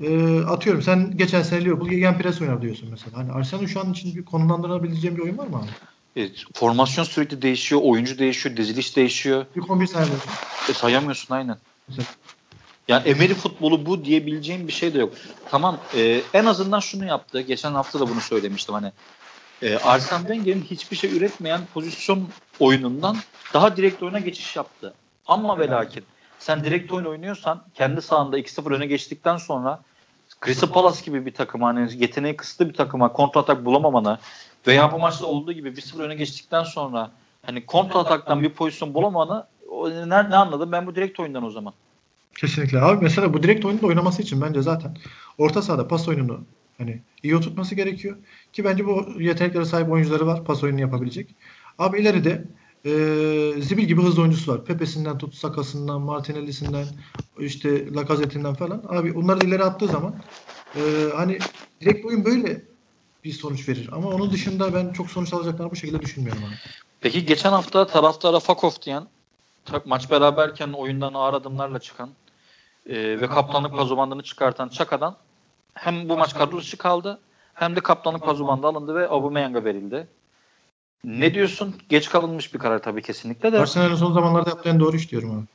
Speaker 2: e, atıyorum sen geçen sene Liverpool gegen pres oynar diyorsun mesela. Hani Arsenal'ın şu an için bir konumlandırabileceğim bir oyun var mı abi?
Speaker 1: Evet, formasyon sürekli değişiyor, oyuncu değişiyor, diziliş değişiyor.
Speaker 2: Bir kombin sayamıyorsun.
Speaker 1: E, sayamıyorsun aynen. Mesela. Yani Emery futbolu bu diyebileceğim bir şey de yok. Tamam e, en azından şunu yaptı. Geçen hafta da bunu söylemiştim hani. E, Arsene Wenger'in hiçbir şey üretmeyen pozisyon oyunundan daha direkt oyuna geçiş yaptı. Ama ve lakin sen direkt oyun oynuyorsan kendi sahanda 2-0 öne geçtikten sonra Crystal Palace gibi bir takım hani yeteneği kısıtlı bir takıma kontra atak bulamamanı veya bu maçta olduğu gibi 1-0 öne geçtikten sonra hani kontra ataktan bir pozisyon bulamamanı ne, ne anladım ben bu direkt oyundan o zaman.
Speaker 2: Kesinlikle. Abi mesela bu direkt oyunda oynaması için bence zaten orta sahada pas oyununu hani iyi oturtması gerekiyor. Ki bence bu yeteneklere sahip oyuncuları var. Pas oyununu yapabilecek. Abi ileride e, Zibil gibi hızlı oyuncusu var. Pepe'sinden tut, Sakas'ından, Martinelli'sinden, işte Lacazette'inden falan. Abi onları ileri attığı zaman e, hani direkt oyun böyle bir sonuç verir. Ama onun dışında ben çok sonuç alacaklarını bu şekilde düşünmüyorum. Abi.
Speaker 1: Peki geçen hafta taraftara Fakov diyen maç beraberken oyundan ağır adımlarla çıkan e, ve kaptanlık pazubandını çıkartan Çaka'dan hem bu maç kadro dışı kaldı hem de kaptanlık pazubandı alındı ve Aubameyang'a verildi. Ne diyorsun? Geç kalınmış bir karar tabii kesinlikle de.
Speaker 2: Arsenal'in son zamanlarda yaptığı en doğru iş diyorum abi.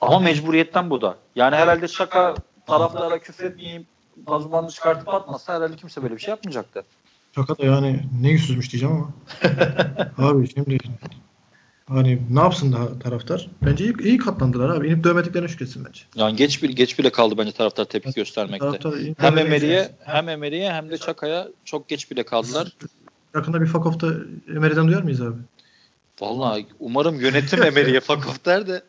Speaker 1: Ama mecburiyetten bu da. Yani herhalde Şaka taraflara küfretmeyeyim pazubanını çıkartıp atmasa herhalde kimse böyle bir şey yapmayacaktı.
Speaker 2: Şaka da yani ne yüzsüzmüş diyeceğim ama. (laughs) abi şimdi Hani ne yapsın daha taraftar? Bence iyi, iyi katlandılar abi. İnip dövmediklerine şükretsin bence.
Speaker 1: Yani geç bile geç bile kaldı bence taraftar tepki evet, göstermekte. Taraftar, hem Emery'e hem Emery'e hem de Çaka'ya çok geç bile kaldılar.
Speaker 2: Yakında bir Fakof'ta Emery'den duyar mıyız abi?
Speaker 1: Vallahi umarım yönetim Emery'e Fakof der de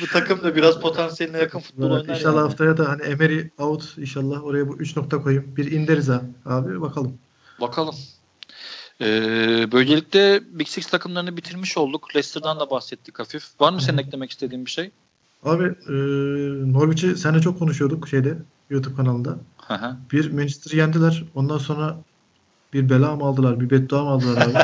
Speaker 1: bu takım da biraz potansiyeline yakın futbol oynar.
Speaker 2: İnşallah yani. haftaya da hani Emery out inşallah oraya bu 3 nokta koyayım. Bir inderiz ha abi bakalım.
Speaker 1: Bakalım. Ee, böylelikle Big Six takımlarını bitirmiş olduk. Leicester'dan da bahsettik hafif. Var mı senin eklemek istediğin bir şey?
Speaker 2: Abi e, Norwich'i seninle çok konuşuyorduk şeyde YouTube kanalında. Hı Bir Manchester'ı yendiler. Ondan sonra bir bela mı aldılar, bir beddua mı aldılar abi.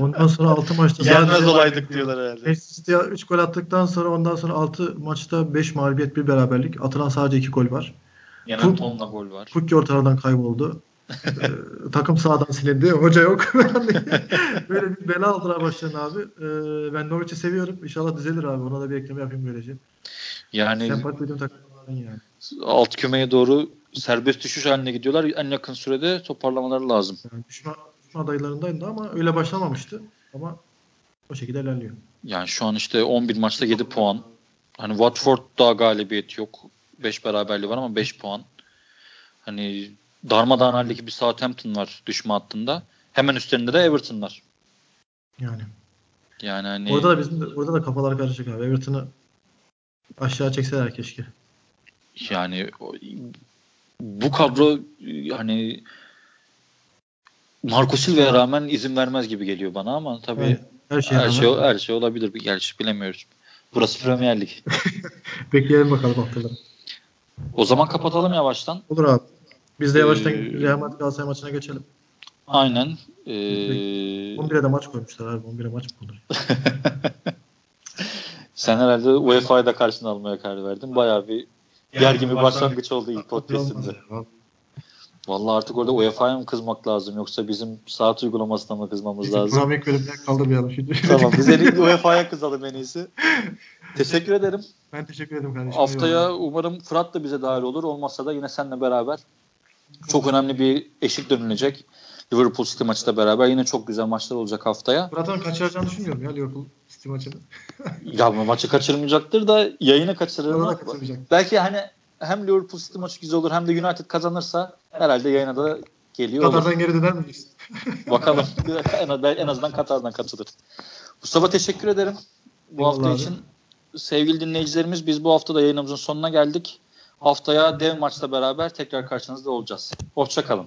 Speaker 2: (laughs) ondan sonra 6 maçta
Speaker 1: Yenmez olaydık diyorlar herhalde.
Speaker 2: Manchester'ya 3 gol attıktan sonra ondan sonra 6 maçta 5 mağlubiyet bir beraberlik. Atılan sadece 2 gol var.
Speaker 1: Yenen tonla gol var.
Speaker 2: Pukki ortalardan kayboldu e, takım sağdan silindi. Hoca yok. (laughs) böyle bir bela aldılar başlarına abi. E, ben Norwich'i seviyorum. İnşallah düzelir abi. Ona da bir ekleme yapayım böylece.
Speaker 1: Yani Sempati takımların yani. Alt kümeye doğru serbest düşüş haline gidiyorlar. En yakın sürede toparlamaları lazım.
Speaker 2: Yani düşme, düşme adaylarındaydı ama öyle başlamamıştı. Ama o şekilde ilerliyor.
Speaker 1: Yani şu an işte 11 maçta 7 puan. Hani Watford daha galibiyet yok. 5 beraberliği var ama 5 puan. Hani darmadağın haldeki bir Southampton var düşme hattında. Hemen üstlerinde de Everton var.
Speaker 2: Yani.
Speaker 1: Yani hani
Speaker 2: Orada da bizim de, orada da kafalar karışık abi. Everton'ı aşağı çekseler keşke.
Speaker 1: yani bu kadro hani Marco Silva'ya rağmen izin vermez gibi geliyor bana ama tabii
Speaker 2: her şeye
Speaker 1: her şey her şey olabilir. Bir gerçi bilemiyoruz. Burası Premier Lig. (laughs)
Speaker 2: bekleyelim bakalım haftaları.
Speaker 1: O zaman kapatalım yavaştan.
Speaker 2: Olur abi. Biz de yavaştan
Speaker 1: Ee,
Speaker 2: Real Madrid Galatasaray maçına geçelim.
Speaker 1: Aynen. Ee,
Speaker 2: 11'e de maç koymuşlar abi. 11'e maç mı olur? (laughs)
Speaker 1: sen herhalde UEFA'yı da karşına almaya karar verdin. Bayağı bir gergin bir başlangıç oldu ilk podcast'imize. Vallahi artık orada UEFA'ya mı kızmak lazım yoksa bizim saat uygulamasına mı kızmamız
Speaker 2: Bizim
Speaker 1: lazım?
Speaker 2: ilk bölümden kaldırmayalım şimdi.
Speaker 1: tamam biz iyi UEFA'ya kızalım en iyisi. Teşekkür ederim.
Speaker 2: Ben teşekkür ederim kardeşim.
Speaker 1: Haftaya umarım Fırat da bize dahil olur. Olmazsa da yine seninle beraber çok önemli bir eşik dönülecek. Liverpool City maçı da beraber yine çok güzel maçlar olacak haftaya.
Speaker 2: Fırat'ın kaçıracağını düşünmüyorum ya Liverpool City maçını. (laughs)
Speaker 1: Ya bu maçı kaçırmayacaktır da yayını kaçırır. Belki hani hem Liverpool City maçı güzel olur hem de United kazanırsa herhalde yayına da geliyor olur.
Speaker 2: Katar'dan geri döner miyiz? (laughs)
Speaker 1: Bakalım. en azından Katar'dan katılır. Mustafa teşekkür ederim. Bu
Speaker 2: Eyvallah
Speaker 1: hafta
Speaker 2: abi.
Speaker 1: için sevgili dinleyicilerimiz biz bu hafta da yayınımızın sonuna geldik. Haftaya dev maçla beraber tekrar karşınızda olacağız. Hoşçakalın.